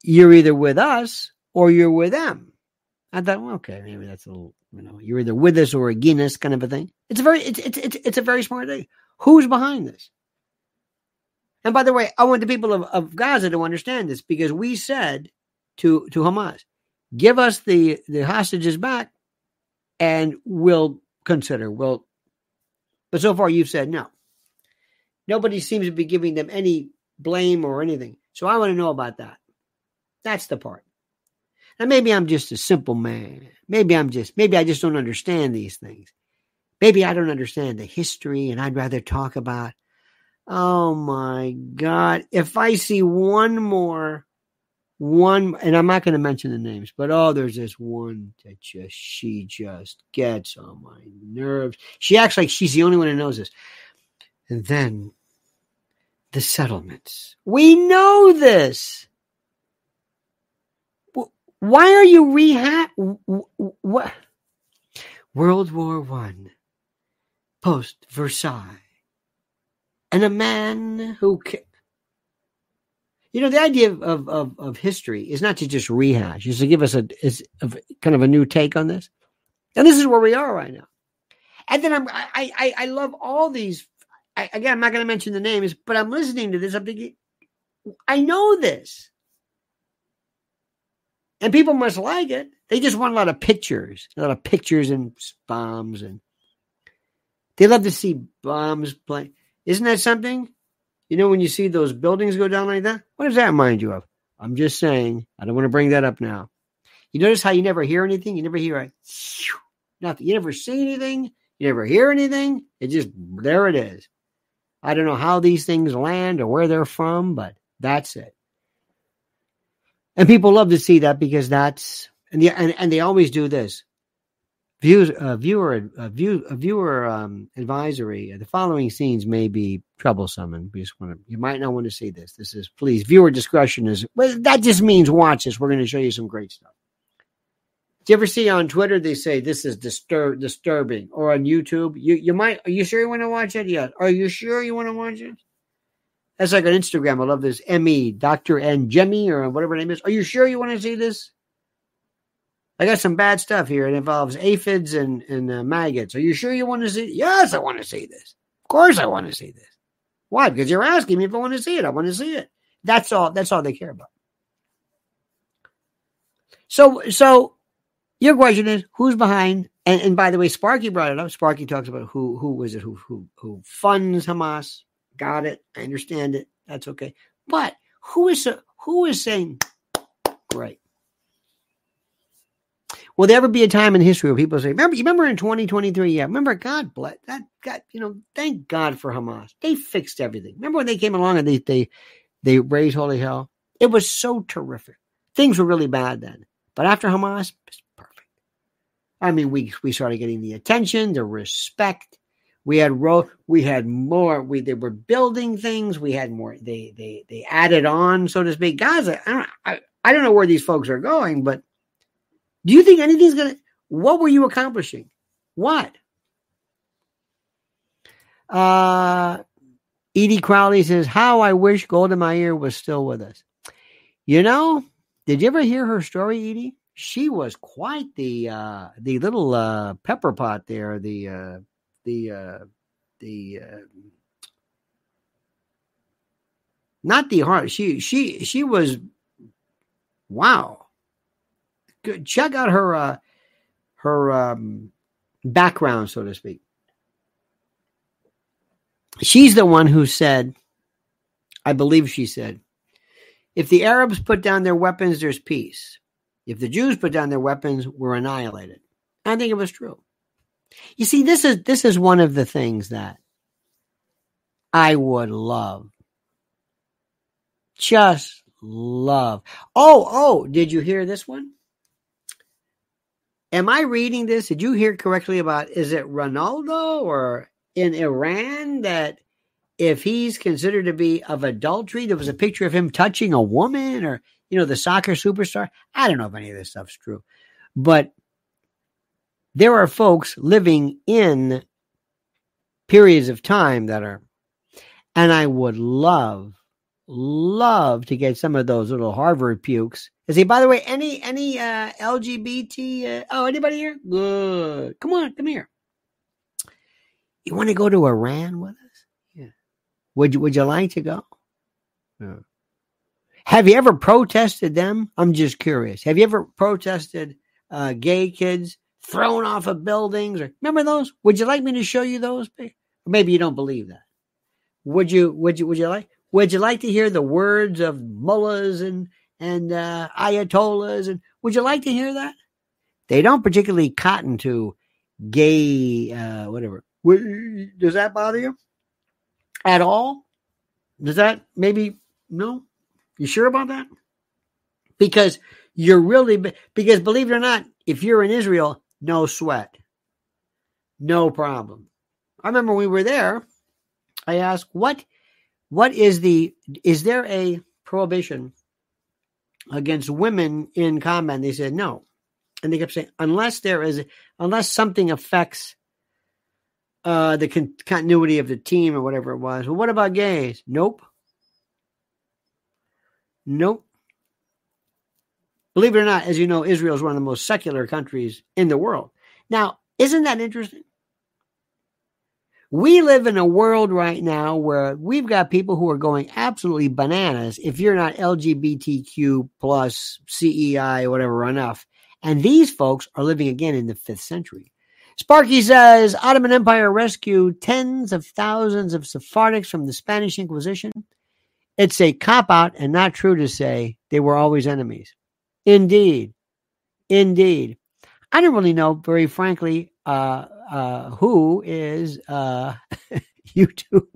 "You're either with us or you're with them." I thought, well, okay, maybe that's a little, you know, you're either with us or against us kind of a thing. It's a very, it's, it's, it's, it's a very smart thing. Who's behind this? And by the way, I want the people of, of Gaza to understand this because we said to, to Hamas, give us the, the hostages back and we'll consider, we'll, but so far you've said no. Nobody seems to be giving them any blame or anything. So I want to know about that. That's the part. Now, maybe I'm just a simple man. Maybe I'm just, maybe I just don't understand these things. Maybe I don't understand the history and I'd rather talk about, oh my God, if I see one more, one, and I'm not going to mention the names, but oh, there's this one that just, she just gets on my nerves. She acts like she's the only one who knows this. And then the settlements. We know this. Why are you reha what World War One, post Versailles, and a man who you know the idea of, of, of, of history is not to just rehash, is to give us a is a, kind of a new take on this, and this is where we are right now. And then I'm I I, I love all these. I, again, I'm not going to mention the names, but I'm listening to this. I'm thinking, I know this. And people must like it. They just want a lot of pictures, a lot of pictures and bombs. And they love to see bombs play. Isn't that something? You know, when you see those buildings go down like that, what does that remind you of? I'm just saying, I don't want to bring that up now. You notice how you never hear anything? You never hear a nothing. You never see anything. You never hear anything. It just, there it is. I don't know how these things land or where they're from, but that's it. And people love to see that because that's and the, and, and they always do this. Views uh, viewer uh, view a viewer um, advisory the following scenes may be troublesome and we just want to you might not want to see this. This is please viewer discretion is well, that just means watch this. We're going to show you some great stuff do you ever see on twitter they say this is disturb disturbing or on youtube you you might are you sure you want to watch it yet are you sure you want to watch it that's like on Instagram. I love this. Me, Dr. N. Jemmy, or whatever name is. Are you sure you want to see this? I got some bad stuff here. It involves aphids and, and uh, maggots. Are you sure you want to see? Yes, I want to see this. Of course, I want to see this. Why? Because you're asking me if I want to see it. I want to see it. That's all. That's all they care about. So, so your question is who's behind? And, and by the way, Sparky brought it up. Sparky talks about who who was it who who who funds Hamas, Got it. I understand it. That's okay. But who is who is saying great? Will there ever be a time in history where people say, "Remember, you remember in 2023? Yeah, remember God bless that. God, you know, thank God for Hamas. They fixed everything. Remember when they came along and they they they raised holy hell? It was so terrific. Things were really bad then, but after Hamas. I mean, we we started getting the attention, the respect, we had ro- we had more. We they were building things. We had more. They they they added on, so to speak. Gaza. I don't I, I don't know where these folks are going, but do you think anything's gonna? What were you accomplishing? What? Uh, Edie Crowley says, "How I wish Golda Meir was still with us." You know, did you ever hear her story, Edie? She was quite the uh, the little uh, pepper pot there. The uh, the uh, the uh, not the heart. She she she was wow. Good. Check out her uh, her um, background, so to speak. She's the one who said, I believe she said, if the Arabs put down their weapons, there's peace. If the Jews put down their weapons, we're annihilated. I think it was true. You see, this is this is one of the things that I would love. Just love. Oh, oh, did you hear this one? Am I reading this? Did you hear correctly about is it Ronaldo or in Iran that if he's considered to be of adultery, there was a picture of him touching a woman or, you know, the soccer superstar. I don't know if any of this stuff's true, but there are folks living in periods of time that are, and I would love, love to get some of those little Harvard pukes. Is he, by the way, any, any, uh, LGBT, uh, oh, anybody here? Good. Come on, come here. You want to go to Iran with us? Yeah. Would you, would you like to go? Yeah. Have you ever protested them? I'm just curious. Have you ever protested uh, gay kids thrown off of buildings? Or remember those? Would you like me to show you those? Maybe you don't believe that. Would you? Would you? Would you like? Would you like to hear the words of mullahs and and uh, ayatollahs? And would you like to hear that? They don't particularly cotton to gay, uh, whatever. Does that bother you at all? Does that maybe no? You sure about that? Because you're really because believe it or not, if you're in Israel, no sweat, no problem. I remember we were there. I asked what what is the is there a prohibition against women in combat? And they said no, and they kept saying unless there is unless something affects uh, the con- continuity of the team or whatever it was. Well, what about gays? Nope. Nope. Believe it or not, as you know, Israel is one of the most secular countries in the world. Now, isn't that interesting? We live in a world right now where we've got people who are going absolutely bananas if you're not LGBTQ plus CEI or whatever enough. And these folks are living again in the fifth century. Sparky says Ottoman Empire rescued tens of thousands of Sephardics from the Spanish Inquisition. It's a cop out and not true to say they were always enemies. Indeed. Indeed. I don't really know, very frankly, uh, uh, who is uh, YouTube.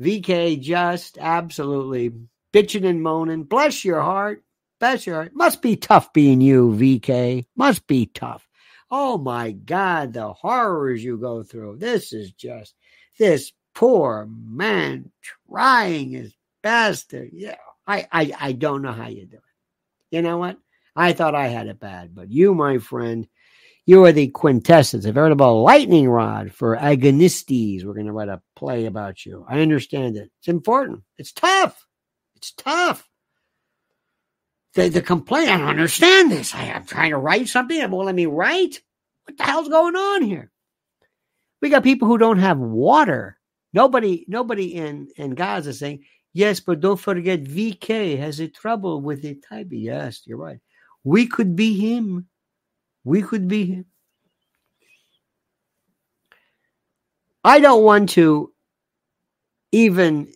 VK just absolutely bitching and moaning. Bless your heart. Bless your heart. Must be tough being you, VK. Must be tough. Oh my God, the horrors you go through. This is just this poor man trying his best to, yeah. I, I, I don't know how you do it. You know what? I thought I had it bad, but you, my friend, you are the quintessence. a veritable lightning rod for agonistes. We're going to write a play about you. I understand it. It's important. It's tough. It's tough. The, the complaint, I don't understand this. I, am trying to write something. It won't let me write. What the hell's going on here? We got people who don't have water. Nobody, nobody in, in Gaza saying, Yes, but don't forget VK has a trouble with the type. Yes, you're right. We could be him. We could be him. I don't want to even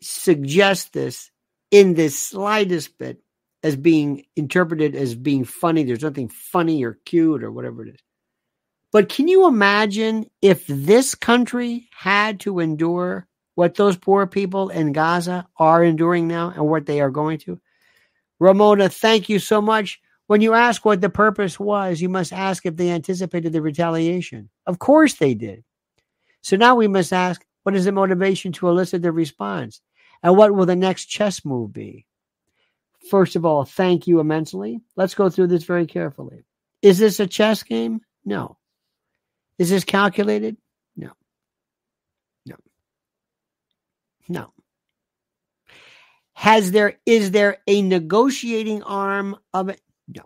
suggest this in the slightest bit as being interpreted as being funny. There's nothing funny or cute or whatever it is. But can you imagine if this country had to endure what those poor people in Gaza are enduring now and what they are going to. Ramona, thank you so much. When you ask what the purpose was, you must ask if they anticipated the retaliation. Of course they did. So now we must ask what is the motivation to elicit the response? And what will the next chess move be? First of all, thank you immensely. Let's go through this very carefully. Is this a chess game? No. Is this calculated? No. No. No. Has there is there a negotiating arm of it? No.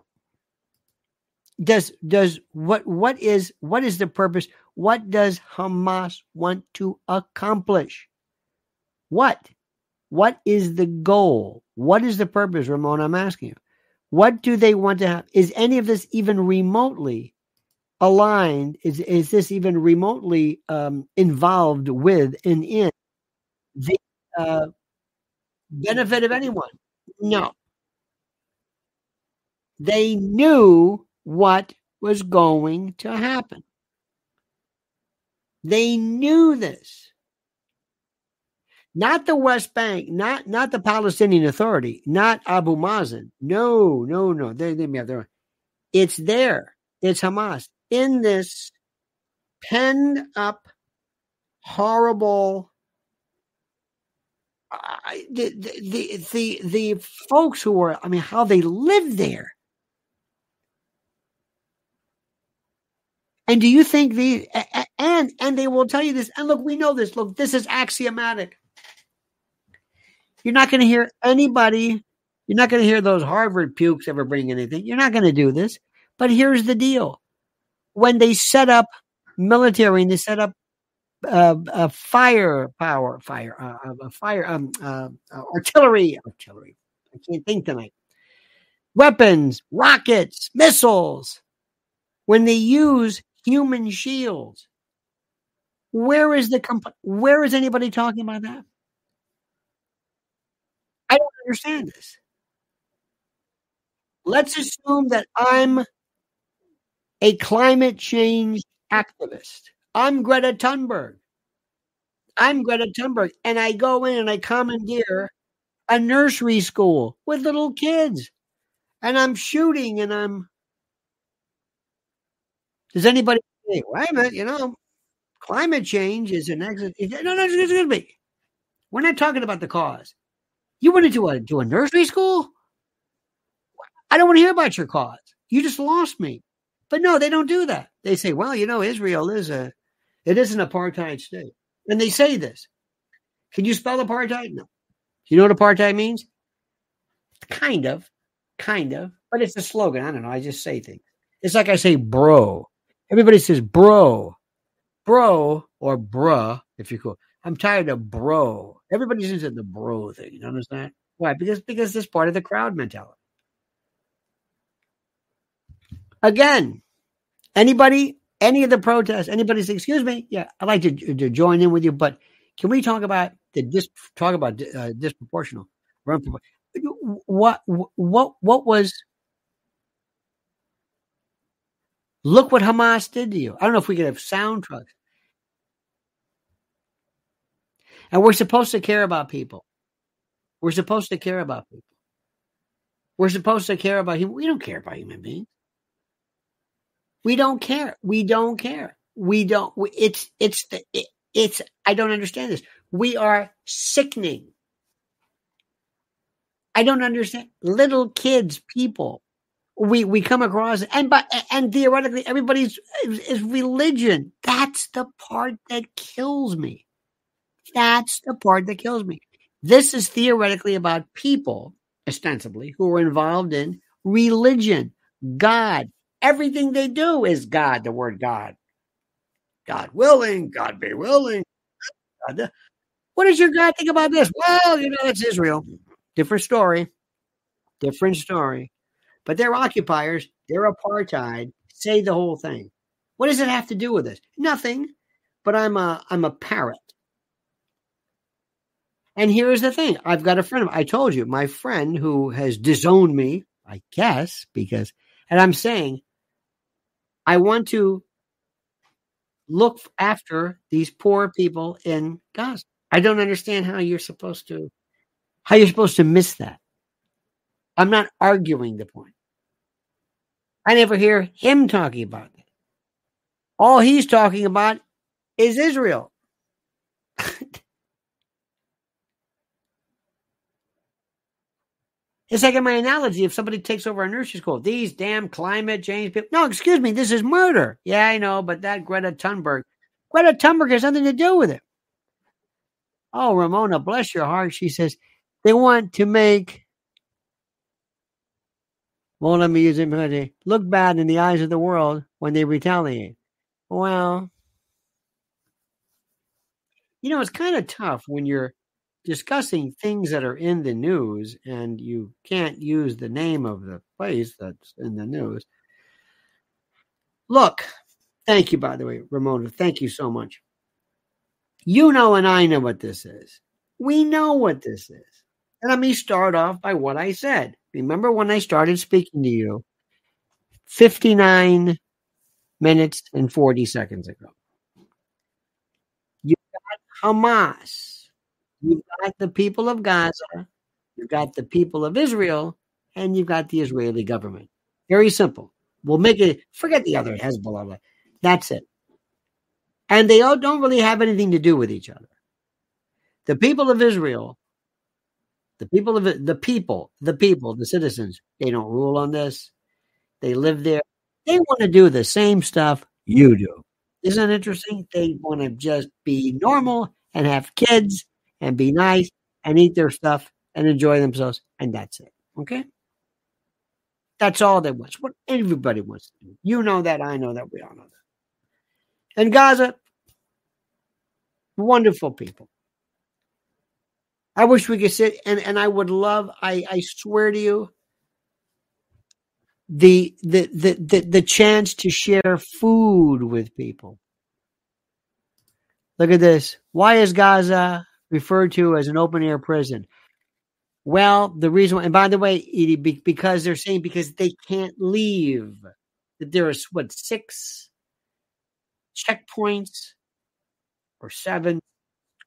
Does does what what is what is the purpose? What does Hamas want to accomplish? What? What is the goal? What is the purpose, Ramon? I'm asking you. What do they want to have? Is any of this even remotely aligned? Is is this even remotely um, involved with and in the uh, benefit of anyone. No. They knew what was going to happen. They knew this. Not the West Bank, not not the Palestinian Authority, not Abu Mazen. No, no, no. They, they have their own. It's there. It's Hamas in this penned up, horrible. Uh, the, the the the folks who were, I mean, how they lived there. And do you think the and and they will tell you this? And look, we know this. Look, this is axiomatic. You're not going to hear anybody. You're not going to hear those Harvard pukes ever bring anything. You're not going to do this. But here's the deal: when they set up military and they set up uh, uh, firepower, fire, uh, fire, um, uh, uh, artillery, artillery. I can't think tonight. Weapons, rockets, missiles. When they use human shields, where is the comp- where is anybody talking about that? I don't understand this. Let's assume that I'm a climate change activist. I'm Greta Thunberg. I'm Greta Thunberg. And I go in and I commandeer a nursery school with little kids. And I'm shooting and I'm. Does anybody say, wait a minute, you know, climate change is an exit? No, no, excuse me. We're not talking about the cause. You went into a, to a nursery school? I don't want to hear about your cause. You just lost me. But no, they don't do that. They say, well, you know, Israel is a, it is an apartheid state. And they say this. Can you spell apartheid? No. You know what apartheid means? Kind of, kind of, but it's a slogan. I don't know. I just say things. It's like I say, bro. Everybody says, bro, bro, or bruh, if you're cool. I'm tired of bro. Everybody's into the bro thing. You understand? Why? Because because this part of the crowd mentality. Again, anybody, any of the protests, anybody say, excuse me, yeah, I'd like to, to join in with you, but can we talk about the dis, talk about uh, disproportional? What what what was? Look what Hamas did to you. I don't know if we could have sound trucks. And we're supposed to care about people. We're supposed to care about people. We're supposed to care about him. We don't care about human beings. We don't care. We don't care. We don't. It's it's the it, it's. I don't understand this. We are sickening. I don't understand. Little kids, people, we we come across and but and theoretically everybody's is, is religion. That's the part that kills me. That's the part that kills me. This is theoretically about people, ostensibly, who are involved in religion, God, Everything they do is God, the word God. God willing, God be willing. God, what does your God think about this? Well, you know, it's Israel. Different story. Different story. But they're occupiers, they're apartheid. Say the whole thing. What does it have to do with this? Nothing. But I'm a I'm a parrot. And here's the thing. I've got a friend. I told you, my friend who has disowned me, I guess, because, and I'm saying I want to look after these poor people in Gaza. I don't understand how you're supposed to how you're supposed to miss that. I'm not arguing the point. I never hear him talking about it. All he's talking about is Israel. It's like in my analogy, if somebody takes over a nursery school, these damn climate change people. No, excuse me, this is murder. Yeah, I know, but that Greta Thunberg, Greta Thunberg has nothing to do with it. Oh, Ramona, bless your heart. She says they want to make. Well, let me use it. Look bad in the eyes of the world when they retaliate. Well, you know, it's kind of tough when you're discussing things that are in the news and you can't use the name of the place that's in the news. Look, thank you, by the way, Ramona. Thank you so much. You know, and I know what this is. We know what this is. Let me start off by what I said. Remember when I started speaking to you 59 minutes and 40 seconds ago? You got Hamas You've got the people of Gaza, you've got the people of Israel, and you've got the Israeli government. Very simple. We'll make it, forget the other Hezbollah. That's it. And they all don't really have anything to do with each other. The people of Israel, the people of the people, the people, the citizens, they don't rule on this. They live there. They want to do the same stuff you do. Isn't that interesting? They want to just be normal and have kids and be nice and eat their stuff and enjoy themselves. And that's it. Okay? That's all they want. What everybody wants to do. You know that. I know that. We all know that. And Gaza, wonderful people. I wish we could sit and, and I would love, I, I swear to you, the, the the the the chance to share food with people. Look at this. Why is Gaza referred to as an open air prison? Well, the reason, and by the way, because they're saying because they can't leave. That there is what six checkpoints or seven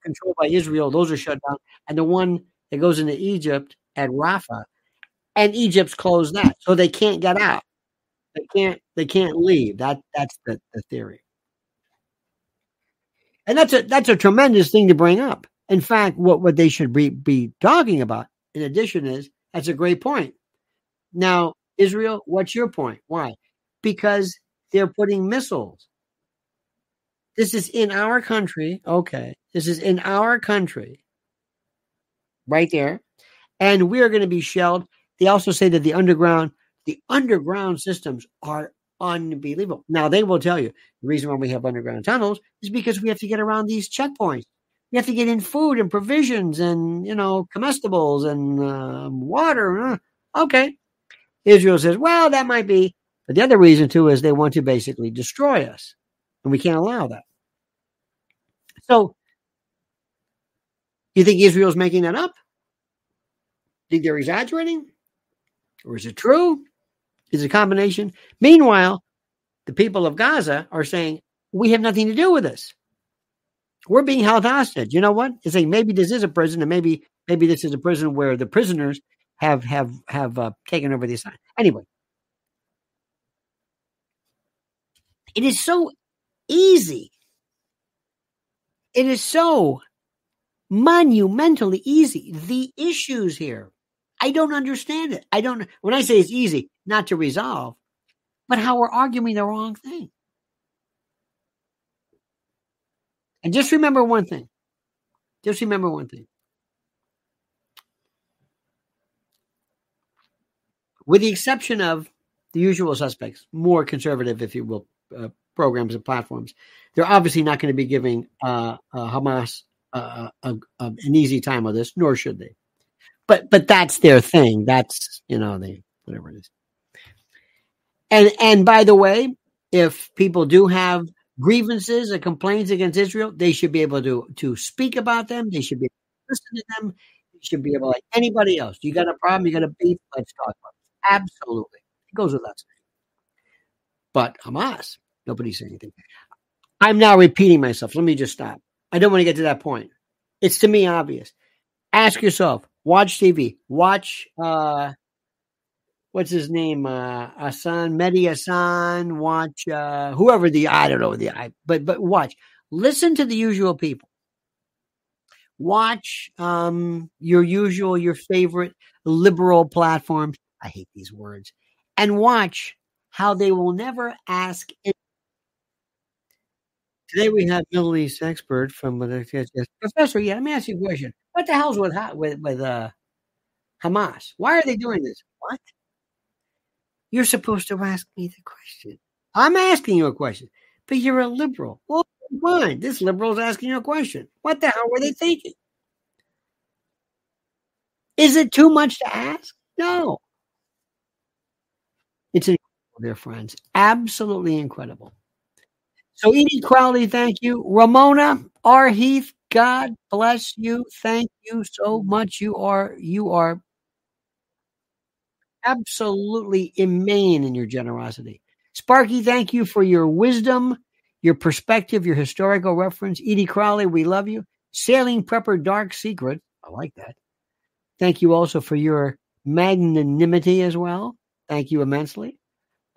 controlled by Israel. Those are shut down, and the one that goes into Egypt at Rafah, and Egypt's closed that, so they can't get out. They can't. They can't leave. That that's the, the theory, and that's a that's a tremendous thing to bring up. In fact, what what they should be be talking about in addition is that's a great point. Now, Israel, what's your point? Why? Because they're putting missiles. This is in our country. Okay. This is in our country. Right there. And we are going to be shelled. They also say that the underground, the underground systems are unbelievable. Now they will tell you the reason why we have underground tunnels is because we have to get around these checkpoints you have to get in food and provisions and you know comestibles and uh, water. Okay, Israel says, well, that might be, but the other reason too is they want to basically destroy us, and we can't allow that. So, you think Israel's making that up? Think they're exaggerating, or is it true? Is it a combination? Meanwhile, the people of Gaza are saying we have nothing to do with this we're being held hostage. You know what? It's like maybe this is a prison, and maybe maybe this is a prison where the prisoners have have have uh, taken over the assignment. Anyway, it is so easy. It is so monumentally easy. The issues here, I don't understand it. I don't. When I say it's easy, not to resolve, but how we're arguing the wrong thing. And just remember one thing. Just remember one thing. With the exception of the usual suspects, more conservative, if you will, uh, programs and platforms, they're obviously not going to be giving uh, uh, Hamas uh, uh, an easy time with this, nor should they. But but that's their thing. That's you know they whatever it is. And and by the way, if people do have grievances or complaints against Israel, they should be able to to speak about them. They should be able to listen to them. They should be able, like anybody else. You got a problem? You got a beef? Let's talk about it. Absolutely, it goes without saying. But Hamas, nobody's saying anything. I'm now repeating myself. Let me just stop. I don't want to get to that point. It's to me obvious. Ask yourself. Watch TV. Watch uh, what's his name? Uh, Hassan, Mehdi Hassan, watch, uh, whoever the, I don't know the, I, but, but watch, listen to the usual people. Watch, um, your usual, your favorite liberal platforms. I hate these words and watch how they will never ask. Today we have Middle East expert from the professor. Yeah, let me ask you a question. What the hell's with with with uh, Hamas? Why are they doing this? What? You're supposed to ask me the question. I'm asking you a question, but you're a liberal. Well, fine. This liberal is asking you a question. What the hell were they thinking? Is it too much to ask? No. It's incredible, dear friends. Absolutely incredible. So, Crowley, thank you. Ramona R. Heath, God bless you. Thank you so much. You are you are absolutely immane in your generosity. Sparky, thank you for your wisdom, your perspective, your historical reference. Edie Crowley, we love you. Sailing Prepper Dark Secret, I like that. Thank you also for your magnanimity as well. Thank you immensely.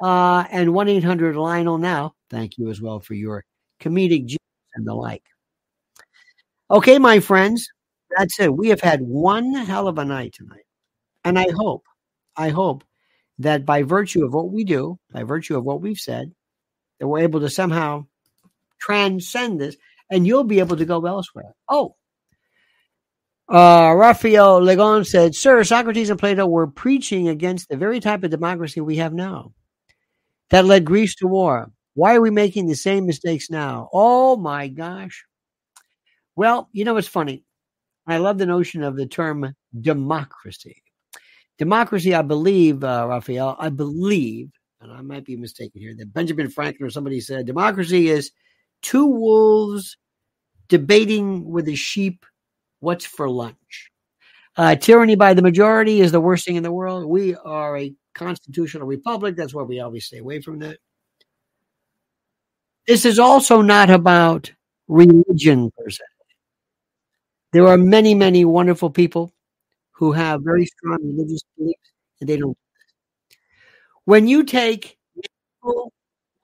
Uh, and 1 800 Lionel now, thank you as well for your comedic genius and the like. Okay, my friends, that's it. We have had one hell of a night tonight. And I hope, I hope that by virtue of what we do, by virtue of what we've said, that we're able to somehow transcend this and you'll be able to go elsewhere. Oh, uh, Raphael Legon said, Sir, Socrates and Plato were preaching against the very type of democracy we have now that led Greece to war. Why are we making the same mistakes now? Oh my gosh. Well, you know what's funny? I love the notion of the term democracy. Democracy, I believe, uh, Raphael, I believe, and I might be mistaken here, that Benjamin Franklin or somebody said democracy is two wolves debating with a sheep what's for lunch. Uh, tyranny by the majority is the worst thing in the world. We are a constitutional republic. That's why we always stay away from that. This is also not about religion per se. There are many, many wonderful people who have very strong religious beliefs, and they don't. When you take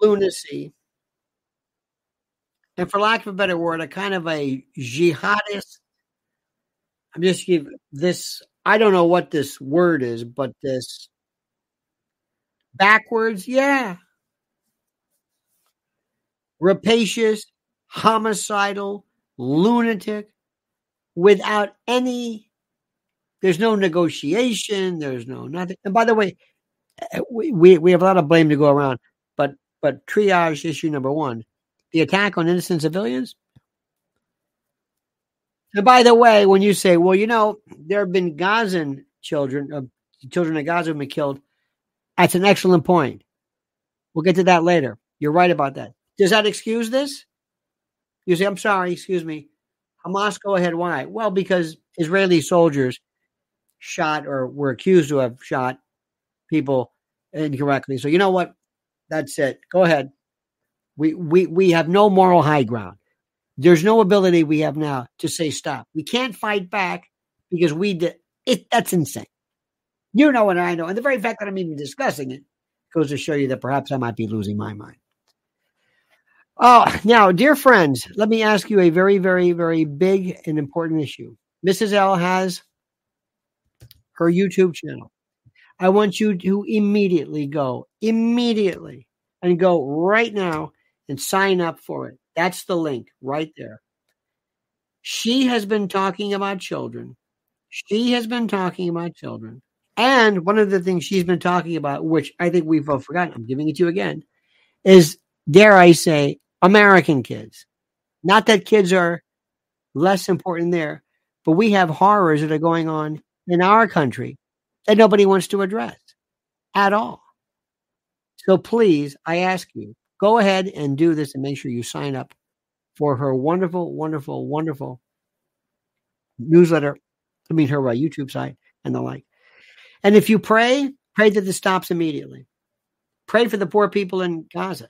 lunacy, and for lack of a better word, a kind of a jihadist I'm just giving this. I don't know what this word is, but this backwards, yeah, rapacious, homicidal, lunatic, without any. There's no negotiation. There's no nothing. And by the way, eh, we we have a lot of blame to go around, but but triage issue number one: the attack on innocent civilians and by the way, when you say, well, you know, there have been Gazan children, uh, children of Gaza have been killed, that's an excellent point. We'll get to that later. You're right about that. Does that excuse this? You say, I'm sorry, excuse me. Hamas, go ahead. Why? Well, because Israeli soldiers shot or were accused to have shot people incorrectly. So you know what? That's it. Go ahead. We we we have no moral high ground. There's no ability we have now to say stop. We can't fight back because we did it. That's insane. You know what I know. And the very fact that I'm even discussing it goes to show you that perhaps I might be losing my mind. Oh, now, dear friends, let me ask you a very, very, very big and important issue. Mrs. L has her YouTube channel. I want you to immediately go, immediately, and go right now and sign up for it. That's the link right there. She has been talking about children. She has been talking about children. And one of the things she's been talking about, which I think we've all forgotten, I'm giving it to you again, is dare I say, American kids. Not that kids are less important there, but we have horrors that are going on in our country that nobody wants to address at all. So please, I ask you, go ahead and do this and make sure you sign up for her wonderful, wonderful, wonderful newsletter. I mean, her uh, YouTube site and the like. And if you pray, pray that this stops immediately. Pray for the poor people in Gaza.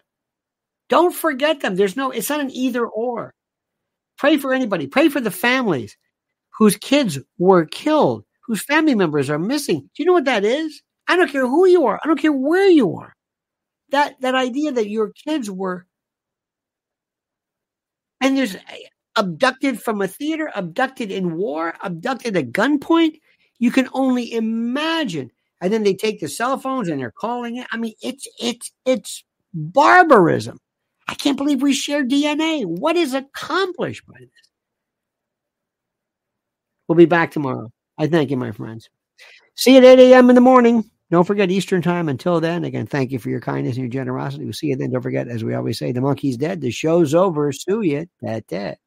Don't forget them. There's no, it's not an either or. Pray for anybody. Pray for the families whose kids were killed, whose family members are missing. Do you know what that is? I don't care who you are. I don't care where you are that that idea that your kids were and there's eh, abducted from a theater, abducted in war, abducted at gunpoint. You can only imagine. And then they take the cell phones and they're calling it. I mean, it's it's it's barbarism. I can't believe we share DNA. What is accomplished by this? We'll be back tomorrow. I thank you, my friends. See you at 8 a.m. in the morning. Don't forget Eastern time. Until then, again, thank you for your kindness and your generosity. We'll see you then. Don't forget, as we always say, the monkey's dead. The show's over. Sue you. That, that.